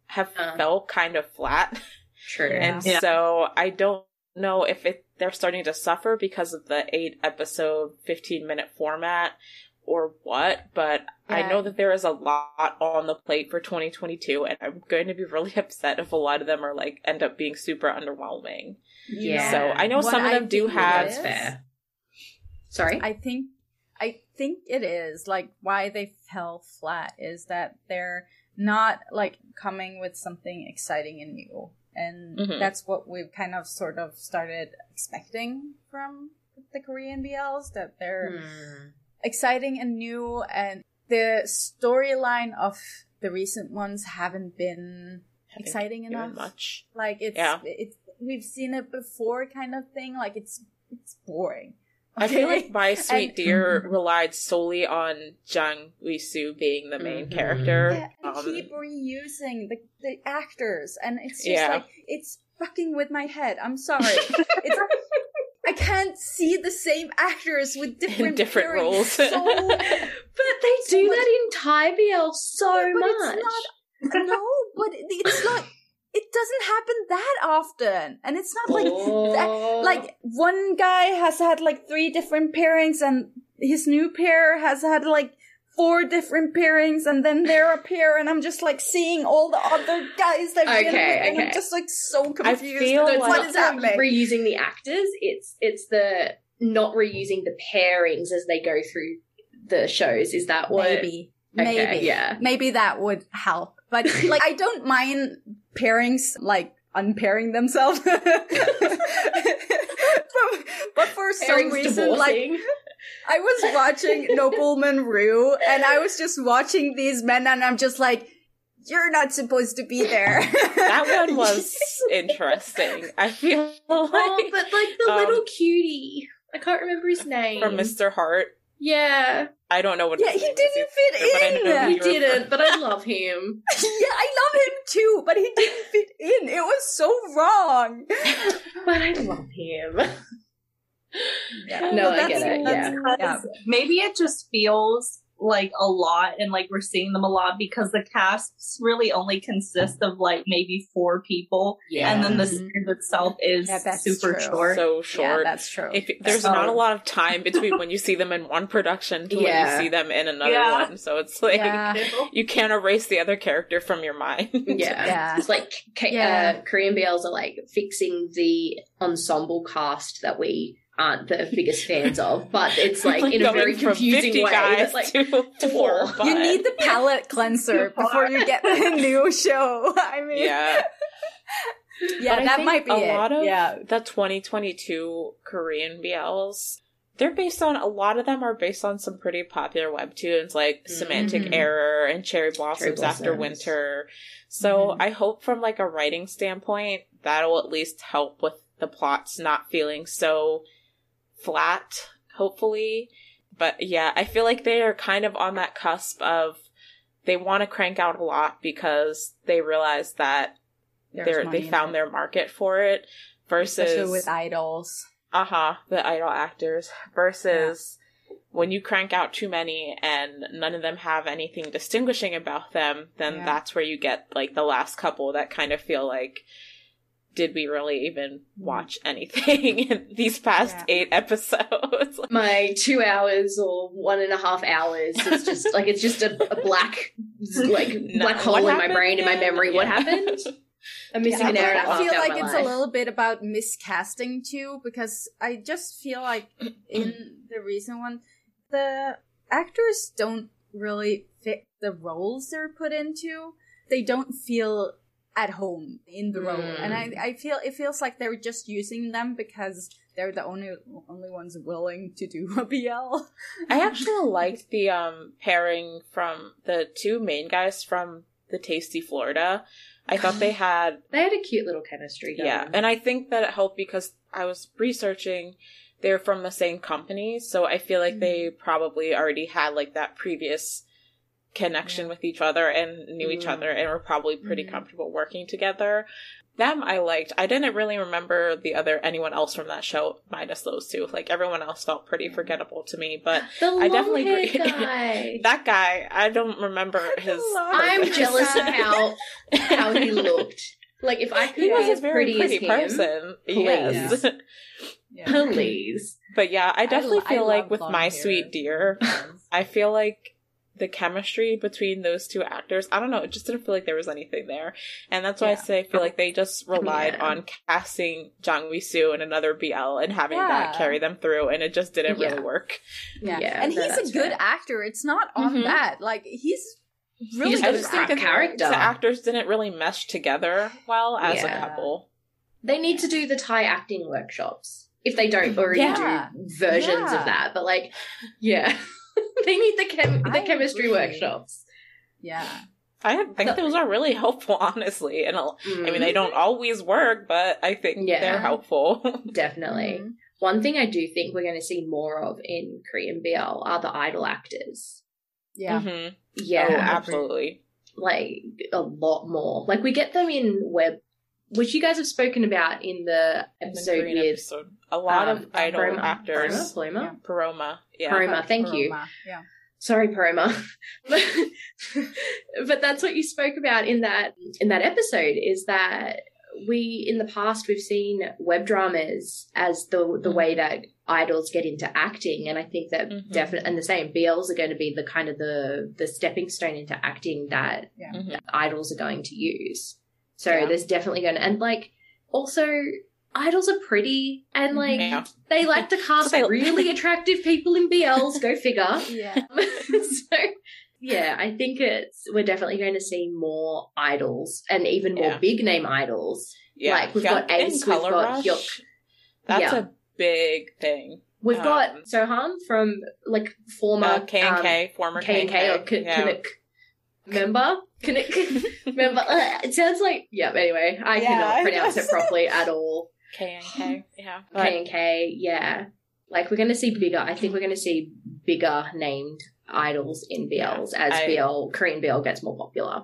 have Uh. felt kind of flat. True. And Yeah. so I don't know if it they're starting to suffer because of the eight episode, 15 minute format or what, but I know that there is a lot on the plate for 2022 and I'm going to be really upset if a lot of them are like end up being super underwhelming. Yeah. So I know What some of I them do have is- fair. Sorry? I think I think it is like why they fell flat is that they're not like coming with something exciting and new. And Mhm. that's what we've kind of sort of started expecting from the Korean BLs that they're Hmm. Exciting and new and the storyline of the recent ones haven't been Haven't exciting enough. much. Like it's Yeah. it's we've seen it before kind of thing. Like it's it's boring. I feel like My Sweet And- Dear relied solely on Jang Eui-soo being the main Mhm. character. Yeah, Um, keep reusing the, the actors, and it's just Yeah. like it's fucking with my head. I'm sorry. it's, I can't see the same actors with different different pairings roles. So, But they So do much- that in Thai BL so Yeah, but much. it's not. no, but it's not. It doesn't happen that often, and it's not like oh. that, Oh. like one guy has had like three different pairings, and his new pair has had like four different pairings, and then they're a pair, and I'm just like seeing all the other guys that Okay, been with, and I'm just like so confused. I feel like- what is happening? reusing the actors, it's it's the not reusing the pairings as they go through the shows. Is that what? Maybe, Okay, maybe, yeah. maybe that would help. But like, I don't mind pairings like unpairing themselves. but, but for some Pairings reason, like divorcing. I was watching Nobleman Ryu, and I was just watching these men, and I'm just like, "You're not supposed to be there." that one was interesting. I feel like oh, but like the um, little cutie. I can't remember his name. from Mr. Heart. Yeah, I don't know what. Yeah, his he name didn't is fit either, but in. he you're didn't, but I love him. yeah, I love him too, but he didn't fit in. It was so wrong. But I love him. Yeah. No, I get it, that's- Because yeah. maybe it just feels like a lot and like we're seeing them a lot because the casts really only consist of like maybe four people and then the Mhm. series itself is Yeah, that's super true. short. so Yeah, short. that's true. if there's Oh. not a lot of time between when you see them in one production to when you see them in another Yeah. one, so it's like Yeah. you can't erase the other character from your mind. Yeah. Yeah. It's like K- Yeah. uh, Korean BLs are like fixing the ensemble cast that we aren't the biggest fans of, but it's like, in a very confusing way. That's like to four. you need the palate cleanser before you get the new show. I mean, yeah. yeah, But that might be a it. lot of yeah, the 2022 Korean BLs. They're based on a lot of them are based on some pretty popular webtoons like Semantic Mhm. Error and Cherry Blossoms After Blossoms. Winter. So Mhm. I hope from like a writing standpoint that'll at least help with the plots not feeling so flat, hopefully. But yeah, I feel like they are kind of on that cusp of they want to crank out a lot because they realize that they're they found their market for it versus especially with idols. uh-huh the idol actors versus when you crank out too many and none of them have anything distinguishing about them, then Yeah. that's where you get like the last couple that kind of feel like did we really even mm-hmm. watch anything in these past Yeah. eight episodes? My two hours or one and a half hours is just like it's just a, a black like No, black hole what in my brain in my again? memory. What happened? I'm missing Yeah, an hour and a I half. feel out like it's life. a little bit about miscasting too, because I just feel like in the recent one, the actors don't really fit the roles they're put into. They don't feel at home in the role, and I, I feel it feels like they're just using them because they're the only only ones willing to do a BL. I actually liked the um pairing from the two main guys from the Tasty Florida. I thought they had They had a cute little chemistry. Going. yeah, and I think that it helped because I was researching they're from the same company, so I feel like they probably already had like that previous connection with each other and knew each Mm. other and were probably pretty comfortable working together. Them I liked. I didn't really remember the other anyone else from that show minus those two. Like everyone else felt pretty forgettable to me, but the I definitely agree. guy. that guy, I don't remember his. I'm jealous of how how he looked. Like if I could He was be a as very pretty, pretty as him, person. please. Yes. please. But yeah, I definitely I feel like with My hair. Sweet Dear, I feel like the chemistry between those two actors, I don't know, it just didn't feel like there was anything there. And that's why I say I feel like they just relied Yeah. on casting Jang Eui Soo in another BL and having that carry them through, and it just didn't Yeah. really work. Yeah, Yeah, and no, he's a good fair. actor. It's not on Mhm. that. Like he's really just good has a actor. character. The actors didn't really mesh together well as Yeah. a couple. They need to do the Thai acting workshops if they don't already Yeah. do versions Yeah. of that. But like, yeah, they need the chem- the I chemistry agree. workshops. Yeah, I think those are really helpful, honestly. And I mean, they don't always work, but I think Yeah. they're helpful. definitely. Mhm. One thing I do think we're going to see more of in Korean BL are the idol actors. yeah. Mhm. Yeah, Oh, absolutely. like a lot more. Like we get them in web, which you guys have spoken about in the In the episode with episode. A lot um, of idol Paroma- actors. Paroma, Paroma? Paroma. Yeah. Paroma, thank you. Yeah. Sorry, Paroma. but that's what you spoke about in that in that episode is that we in the past we've seen web dramas as the the way that idols get into acting and I think that Mhm. definitely and the same BLs are going to be the kind of the the stepping stone into acting that, Yeah. Mhm. that idols are going to use. So Yeah. there's definitely going to and like also idols are pretty and like Yeah. they like to cast They- really attractive people in BLs. Go figure. Yeah. so yeah, I think it's we're definitely going to see more idols and even more Yeah. big name idols. Yeah. Like, we've Hyuk got Ace, in we've got Rush. Hyuk. That's Yeah. a big thing. We've Um, got Sohan from like former Uh, K and K, former K and K or K- yeah. Canuck member. Canuck member. Uh, it sounds like yeah. Anyway, I Yeah, cannot pronounce guess. it properly at all. K and K. Yeah. K and K, yeah. Like we're going to see bigger. I think we're going to see bigger named idols in BLs as I- BL Korean BL gets more popular.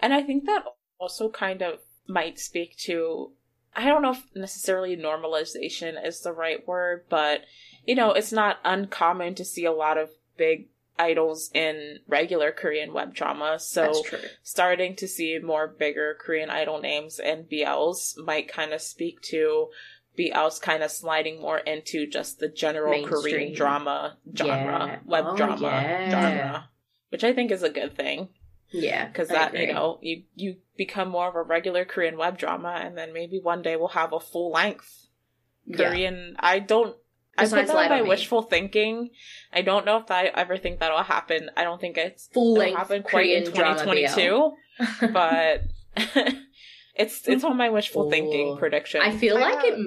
And I think that also kind of might speak to I don't know if necessarily normalization is the right word, but you know, it's not uncommon to see a lot of big idols in regular Korean web drama. So starting to see more bigger Korean idol names and BLs might kind of speak to BLs kind of sliding more into just the general Mainstream. Korean drama genre, Yeah. web Oh, drama yeah. genre, which I think is a good thing Yeah, because that you know you you become more of a regular Korean web drama, and then maybe one day we'll have a full length Yeah. Korean. I don't. I put that Light in my on Me. wishful thinking. I don't know if I ever think that'll happen. I don't think it's Full length happen quite in Korean drama 2022, but it's it's on my wishful thinking prediction. I feel I like it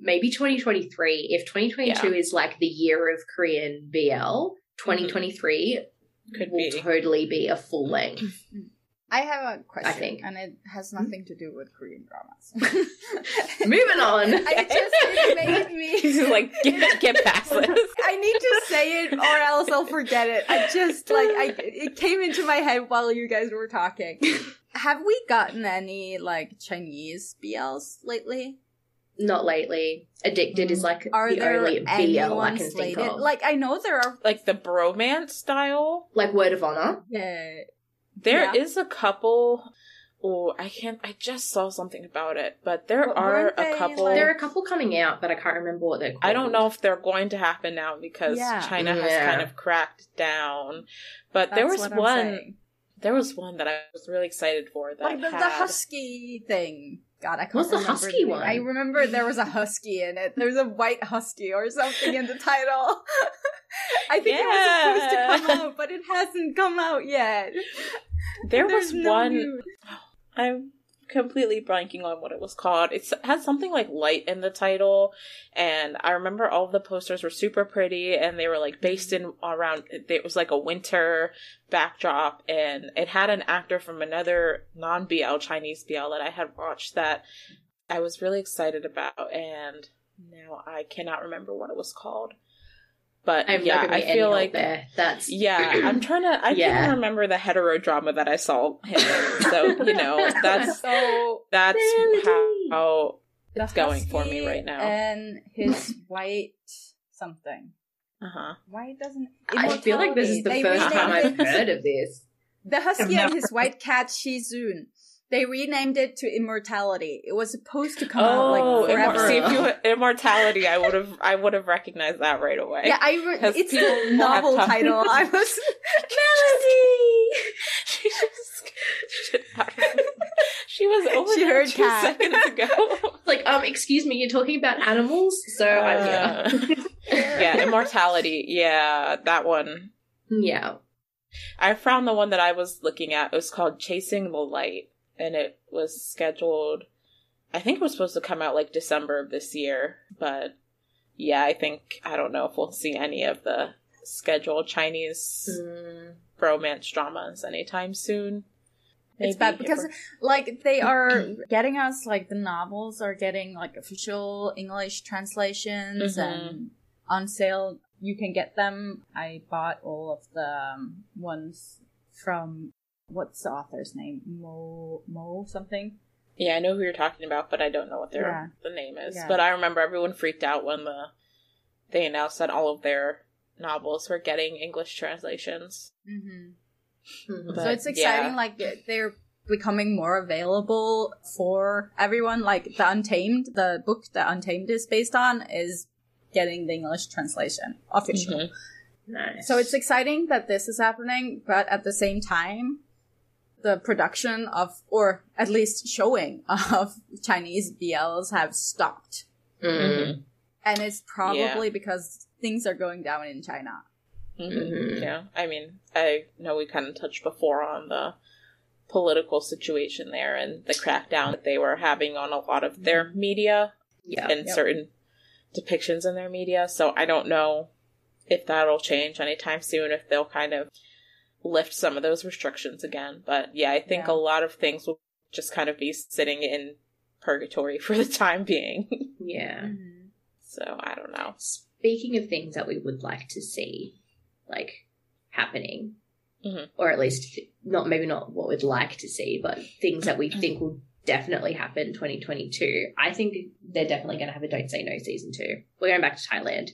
maybe 2023. If 2022 is like the year of Korean BL, mm-hmm. 2023 Could will be. totally be a full length. I have a question, I think. and it has hmm? nothing to do with Korean dramas. Moving on. I just it made me He's like get, get past this. I need to say it, or else I'll forget it. I just like I it came into my head while you guys were talking. Have we gotten any like Chinese BLs lately? not lately. Addicted is like Are the there only BL I anyone can think of. Like I know there are. Like the bromance style. like Word of Honor. Yeah. There is Yeah. a couple. Oh, I can't. I just saw something about it, but there But are a couple. like- There are a couple coming out, but I can't remember what they're called. I don't know if they're going to happen now because Yeah. China has kind of cracked down. But there was one. saying. There was one that I was really excited for. That Like the, the husky thing. God, I can't What's the husky name. one? I remember there was a husky in it. There's a white husky or something in the title. I think it was supposed to come out, but it hasn't come out yet. There There's was no one. news. I'm completely blanking on what it was called. It's, it has something like light in the title, and I remember all the posters were super pretty, and they were like based in around. It was like a winter backdrop, and it had an actor from another non BL Chinese BL that I had watched that I was really excited about, and now I cannot remember what it was called. But I'm yeah, I feel like there. That's yeah, I'm trying to. I Yeah. can't remember the hetero drama that I saw him in. So you know, that's so that's Melody. how the it's going for me right now. And his white something. Uh huh. Why doesn't I feel like this is the Immortality. first time I've heard of this. The husky and his white cat Shizun. They renamed it to Immortality. It was supposed to come out like Oh, forever. immor- see if you immortality, I would have, I would have recognized that right away. yeah, I re- it's a novel time. title. I was Melody. she just, she, she was over She there heard two cat. seconds ago. Like, um, excuse me, you're talking about animals, so I'm here. Uh, yeah, immortality. Yeah, that one. yeah. I found the one that I was looking at. It was called Chasing the Light, and it was scheduled. I think it was supposed to come out like December of this year, but yeah, I think I don't know if we'll see any of the scheduled Chinese Mm. romance dramas anytime soon. It's bad because like they are getting us like the novels are getting like official English translations Mhm. and on sale. You can get them. I bought all of the um, ones from what's the author's name? Mo Mo something. yeah, I know who you're talking about, but I don't know what their Yeah. the name is. Yeah. But I remember everyone freaked out when the they announced that all of their novels were getting English translations. Mm-hmm. Mhm. so it's exciting. yeah. Like they're becoming more available for everyone. Like the Untamed, the book that Untamed is based on, is getting the English translation official. Mhm. Nice. So it's exciting that this is happening, but at the same time, the production of, or at least showing of Chinese BLs have stopped. Mm. And it's probably because things are going down in China. Mhm. Mhm. Yeah, I mean, I know we kind of touched before on the political situation there and the crackdown that they were having on a lot of their media Yeah. and Yep. certain depictions in their media. So I don't know if that'll change anytime soon, if they'll kind of lift some of those restrictions again. But yeah, I think Yeah. a lot of things will just kind of be sitting in purgatory for the time being. Yeah. so I don't know. Speaking of things that we would like to see, like happening, Mhm. or at least not maybe not what we'd like to see, but things that we Mm-hmm. think will definitely happen in 2022. I think they're definitely going to have a Don't Say No season two. We're going back to Thailand.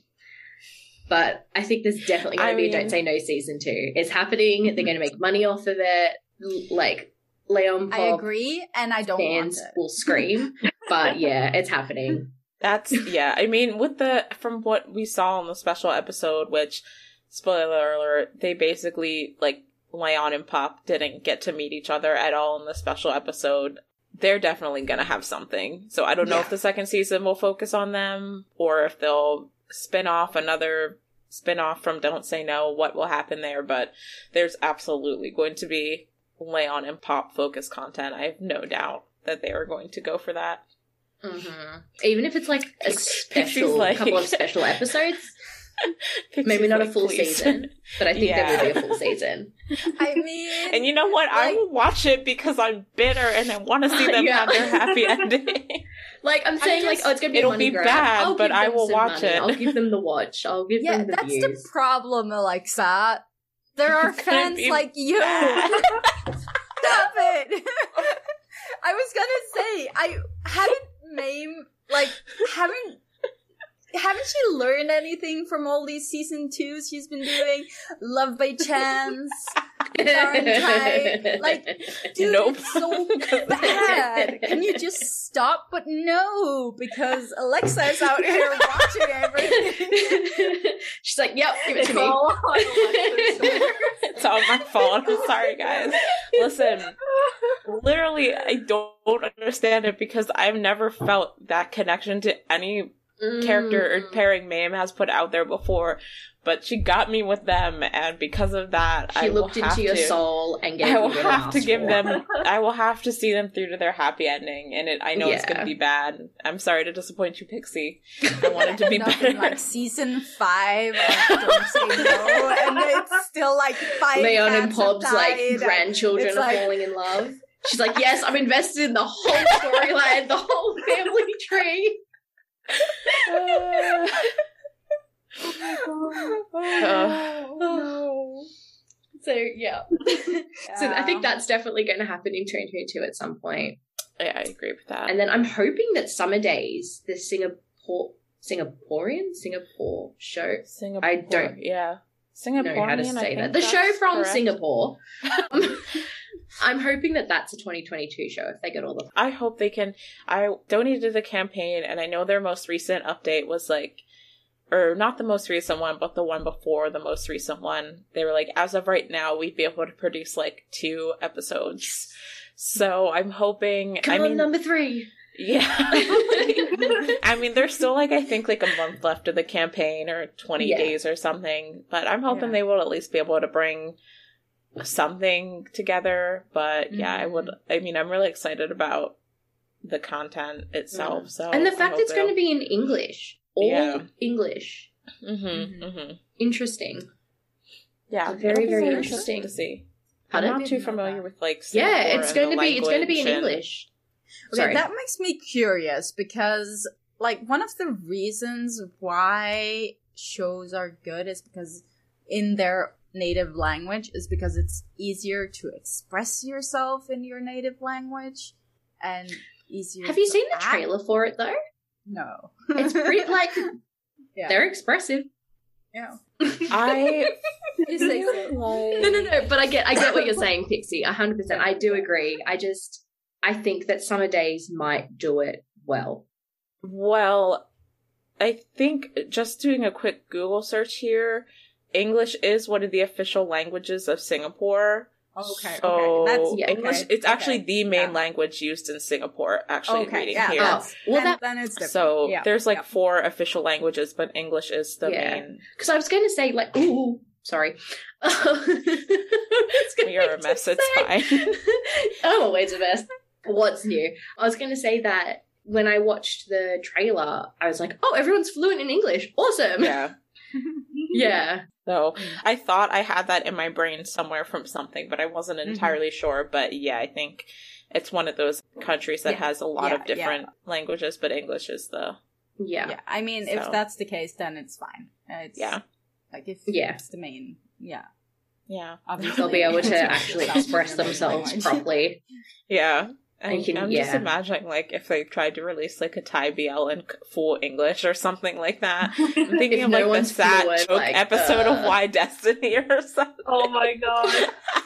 But I think there's definitely going to be a mean- Don't Say No season two. It's happening. They're going to make money off of it. L- Like Leon I agree, and I don't want fans it. will scream. but yeah, it's happening. That's yeah. I mean, with the from what we saw in the special episode, which spoiler alert, they basically like Leon and Pop didn't get to meet each other at all in the special episode. They're definitely gonna have something. So I don't know if the second season will focus on them or if they'll spin off another spin off from Don't Say No, what will happen there, but there's absolutely going to be Leon and Pop focused content. I have no doubt that they are going to go for that. hmm Even if it's like a special, like- couple of special episodes, maybe not a full "Please." season, but I think Yeah. there will be a full season. I mean, And you know what? I will watch it because I'm bitter and I want to see them Yeah. have their happy ending. Like I'm saying, like oh, it's gonna be it'll money be grab. bad, I'll but I will watch money. it. I'll give them the watch. I'll give yeah, them the that's views. the problem, Alexa. There are fans like you. Stop it. I was gonna say I hadn't Mame, like, haven't haven't she learned anything from all these season twos she's been doing? Love by Chance. Like, dude, Nope. it's so bad. Can you just stop? But no, because Alexa is out here watching everything. She's like, "Yep, give it to It's me." all it's all my fault. I'm sorry, guys. Listen, literally, I don't understand it because I've never felt that connection to any character or Mm. pairing Mame has put out there before. But she got me with them, and because of that, She I will looked have into your soul and gave I will you have to give for. them. I will have to see them through to their happy ending, and it. I know it's going to be bad. I'm sorry to disappoint you, Pixie. I wanted to be Nothing better. like season five of Don't Say No, and it's still like five. Mayon and cats Pop's like grandchildren are like- falling in love. She's like, yes, I'm invested in the whole storyline, the whole family tree. Oh oh, oh, so yeah. So I think that's definitely going to happen in 2022 at some point. yeah, I agree with that. And then I'm hoping that Summer Days, the Singapore Singaporean Singapore show, Singapore, I don't yeah, know Singaporean. how to say that. The show from correct. Singapore. I'm hoping that that's a 2022 show if they get all the I hope they can. I donated to the campaign, and I know their most recent update was like, or not the most recent one, but the one before the most recent one. They were like, as of right now, we'd be able to produce like two episodes. So I'm hoping. Come I on, mean, number three. yeah. I mean, there's still like I think like a month left of the campaign, or 20 Yeah. days or something. But I'm hoping Yeah. they will at least be able to bring something together. But yeah, I would. I mean, I'm really excited about the content itself. So and the fact it's going to be in English, all Yeah. English. Mm-hmm, mm-hmm. Interesting. Yeah, Very, very interesting to see. I'm Pardon? not too familiar that. with like Yeah, it's going to be it's going to be in language and- English. Okay, Sorry. that makes me curious because, like, one of the reasons why shows are good is because in their native language is because it's easier to express yourself in your native language and easier. Have you to seen the trailer for it though? No, It's pretty like Yeah. they're expressive. yeah. I You say so. like No, no, no. But I get, I get what you're saying, Pixie. hundred percent. I do agree. I just, I think that Summer Days might do it well. Well, I think just doing a quick Google search here, English is one of the official languages of Singapore. Oh, okay, So okay. That's yeah, English okay, it's actually okay, the main yeah. language used in Singapore, actually Okay, reading yeah, here. that's, oh, Well, then, that- then it's different. so Yeah, there's like yeah. four official languages, but English is the Yeah. main. Because I was going to say, like, ooh, sorry. It's gonna You're a mess, to it's say- fine. I'm always a mess. What's new? I was going to say that when I watched the trailer, I was like, oh, everyone's fluent in English. Awesome. Yeah. Yeah. So I thought I had that in my brain somewhere from something, but I wasn't Mm-hmm. entirely sure. But yeah, I think it's one of those countries that Yeah. has a lot Yeah, of different languages, but English is the Yeah. Yeah, I mean, So- if that's the case, then it's fine. It's, Yeah. like if Yeah. it's the main, yeah. yeah Obviously, They'll be able to actually express themselves properly. yeah. I And can- I'm just imagining like if they tried to release like a Thai BL in full English or something like that. I'm thinking If of no like the one's sad fluent, joke like, episode uh. of Y-Destiny or something. Oh my god.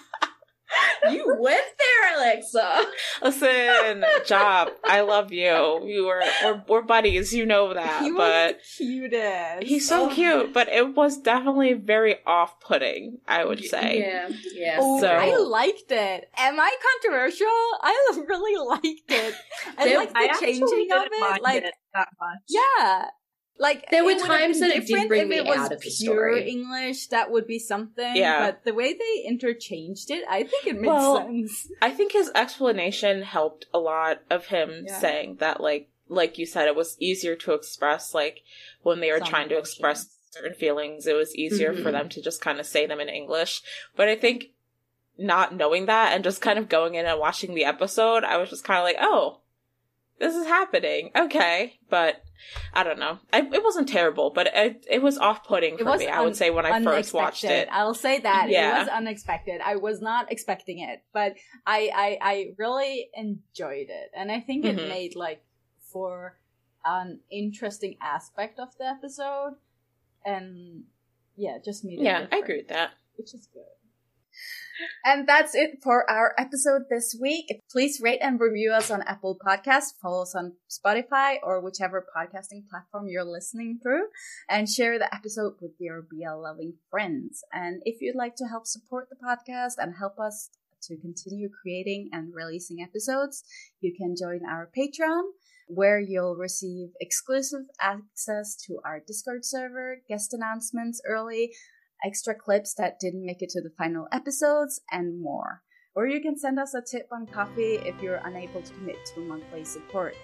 you went there, Alexa. Listen, Job, I love you. You were we're, we're buddies, you know that, He but the cutest. He's so Oh. cute, but it was definitely very off-putting. I would say. Yeah. Yeah. Oh, So- I liked it. Am I controversial? I really liked it. I There- like the I changing of didn't it. Like, it that much. yeah. Like There were it would have times that it did bring if me it was out of the pure story. English, that would be something. Yeah. But the way they interchanged it, I think it makes Well, sense. I think his explanation helped a lot of him Yeah. saying that, like, like you said, it was easier to express, like, when they were Some trying to express certain feelings, it was easier for Mhm. them to just kind of say them in English. But I think not knowing that and just kind of going in and watching the episode, I was just kind of like, oh, this is happening. Okay. But I don't know. I, it wasn't terrible, but it, it was off putting for me, I would say, when I first watched it. I'll say that Yeah. it was unexpected. I was not expecting it, but I I, I really enjoyed it, and I think it mm-hmm. made like for an interesting aspect of the episode, and yeah, just made it. Yeah, I agree with that. which is good. And that's it for our episode this week. Please rate and review us on Apple Podcasts, follow us on Spotify or whichever podcasting platform you're listening through, and share the episode with your BL loving friends. And if you'd like to help support the podcast and help us to continue creating and releasing episodes, you can join our Patreon where you'll receive exclusive access to our Discord server, guest announcements early, extra clips that didn't make it to the final episodes, and more. Or you can send us a tip on Ko-fi if you're unable to commit to monthly support.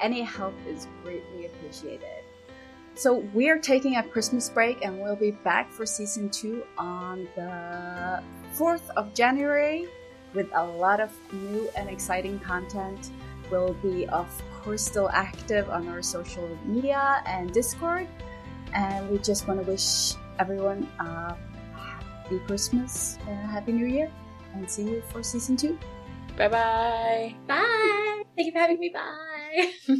Any help is greatly appreciated. So, we're taking a Christmas break and we'll be back for season two on the 4th of January with a lot of new and exciting content. We'll be, of course, still active on our social media and Discord. And we just want to wish everyone a happy Christmas and a happy New Year. And see you for season two. Bye bye. Bye. Thank you for having me. Bye.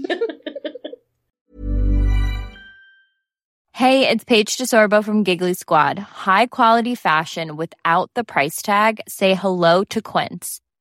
Hey, it's Paige DeSorbo from Giggly Squad. High quality fashion without the price tag. Say hello to Quince.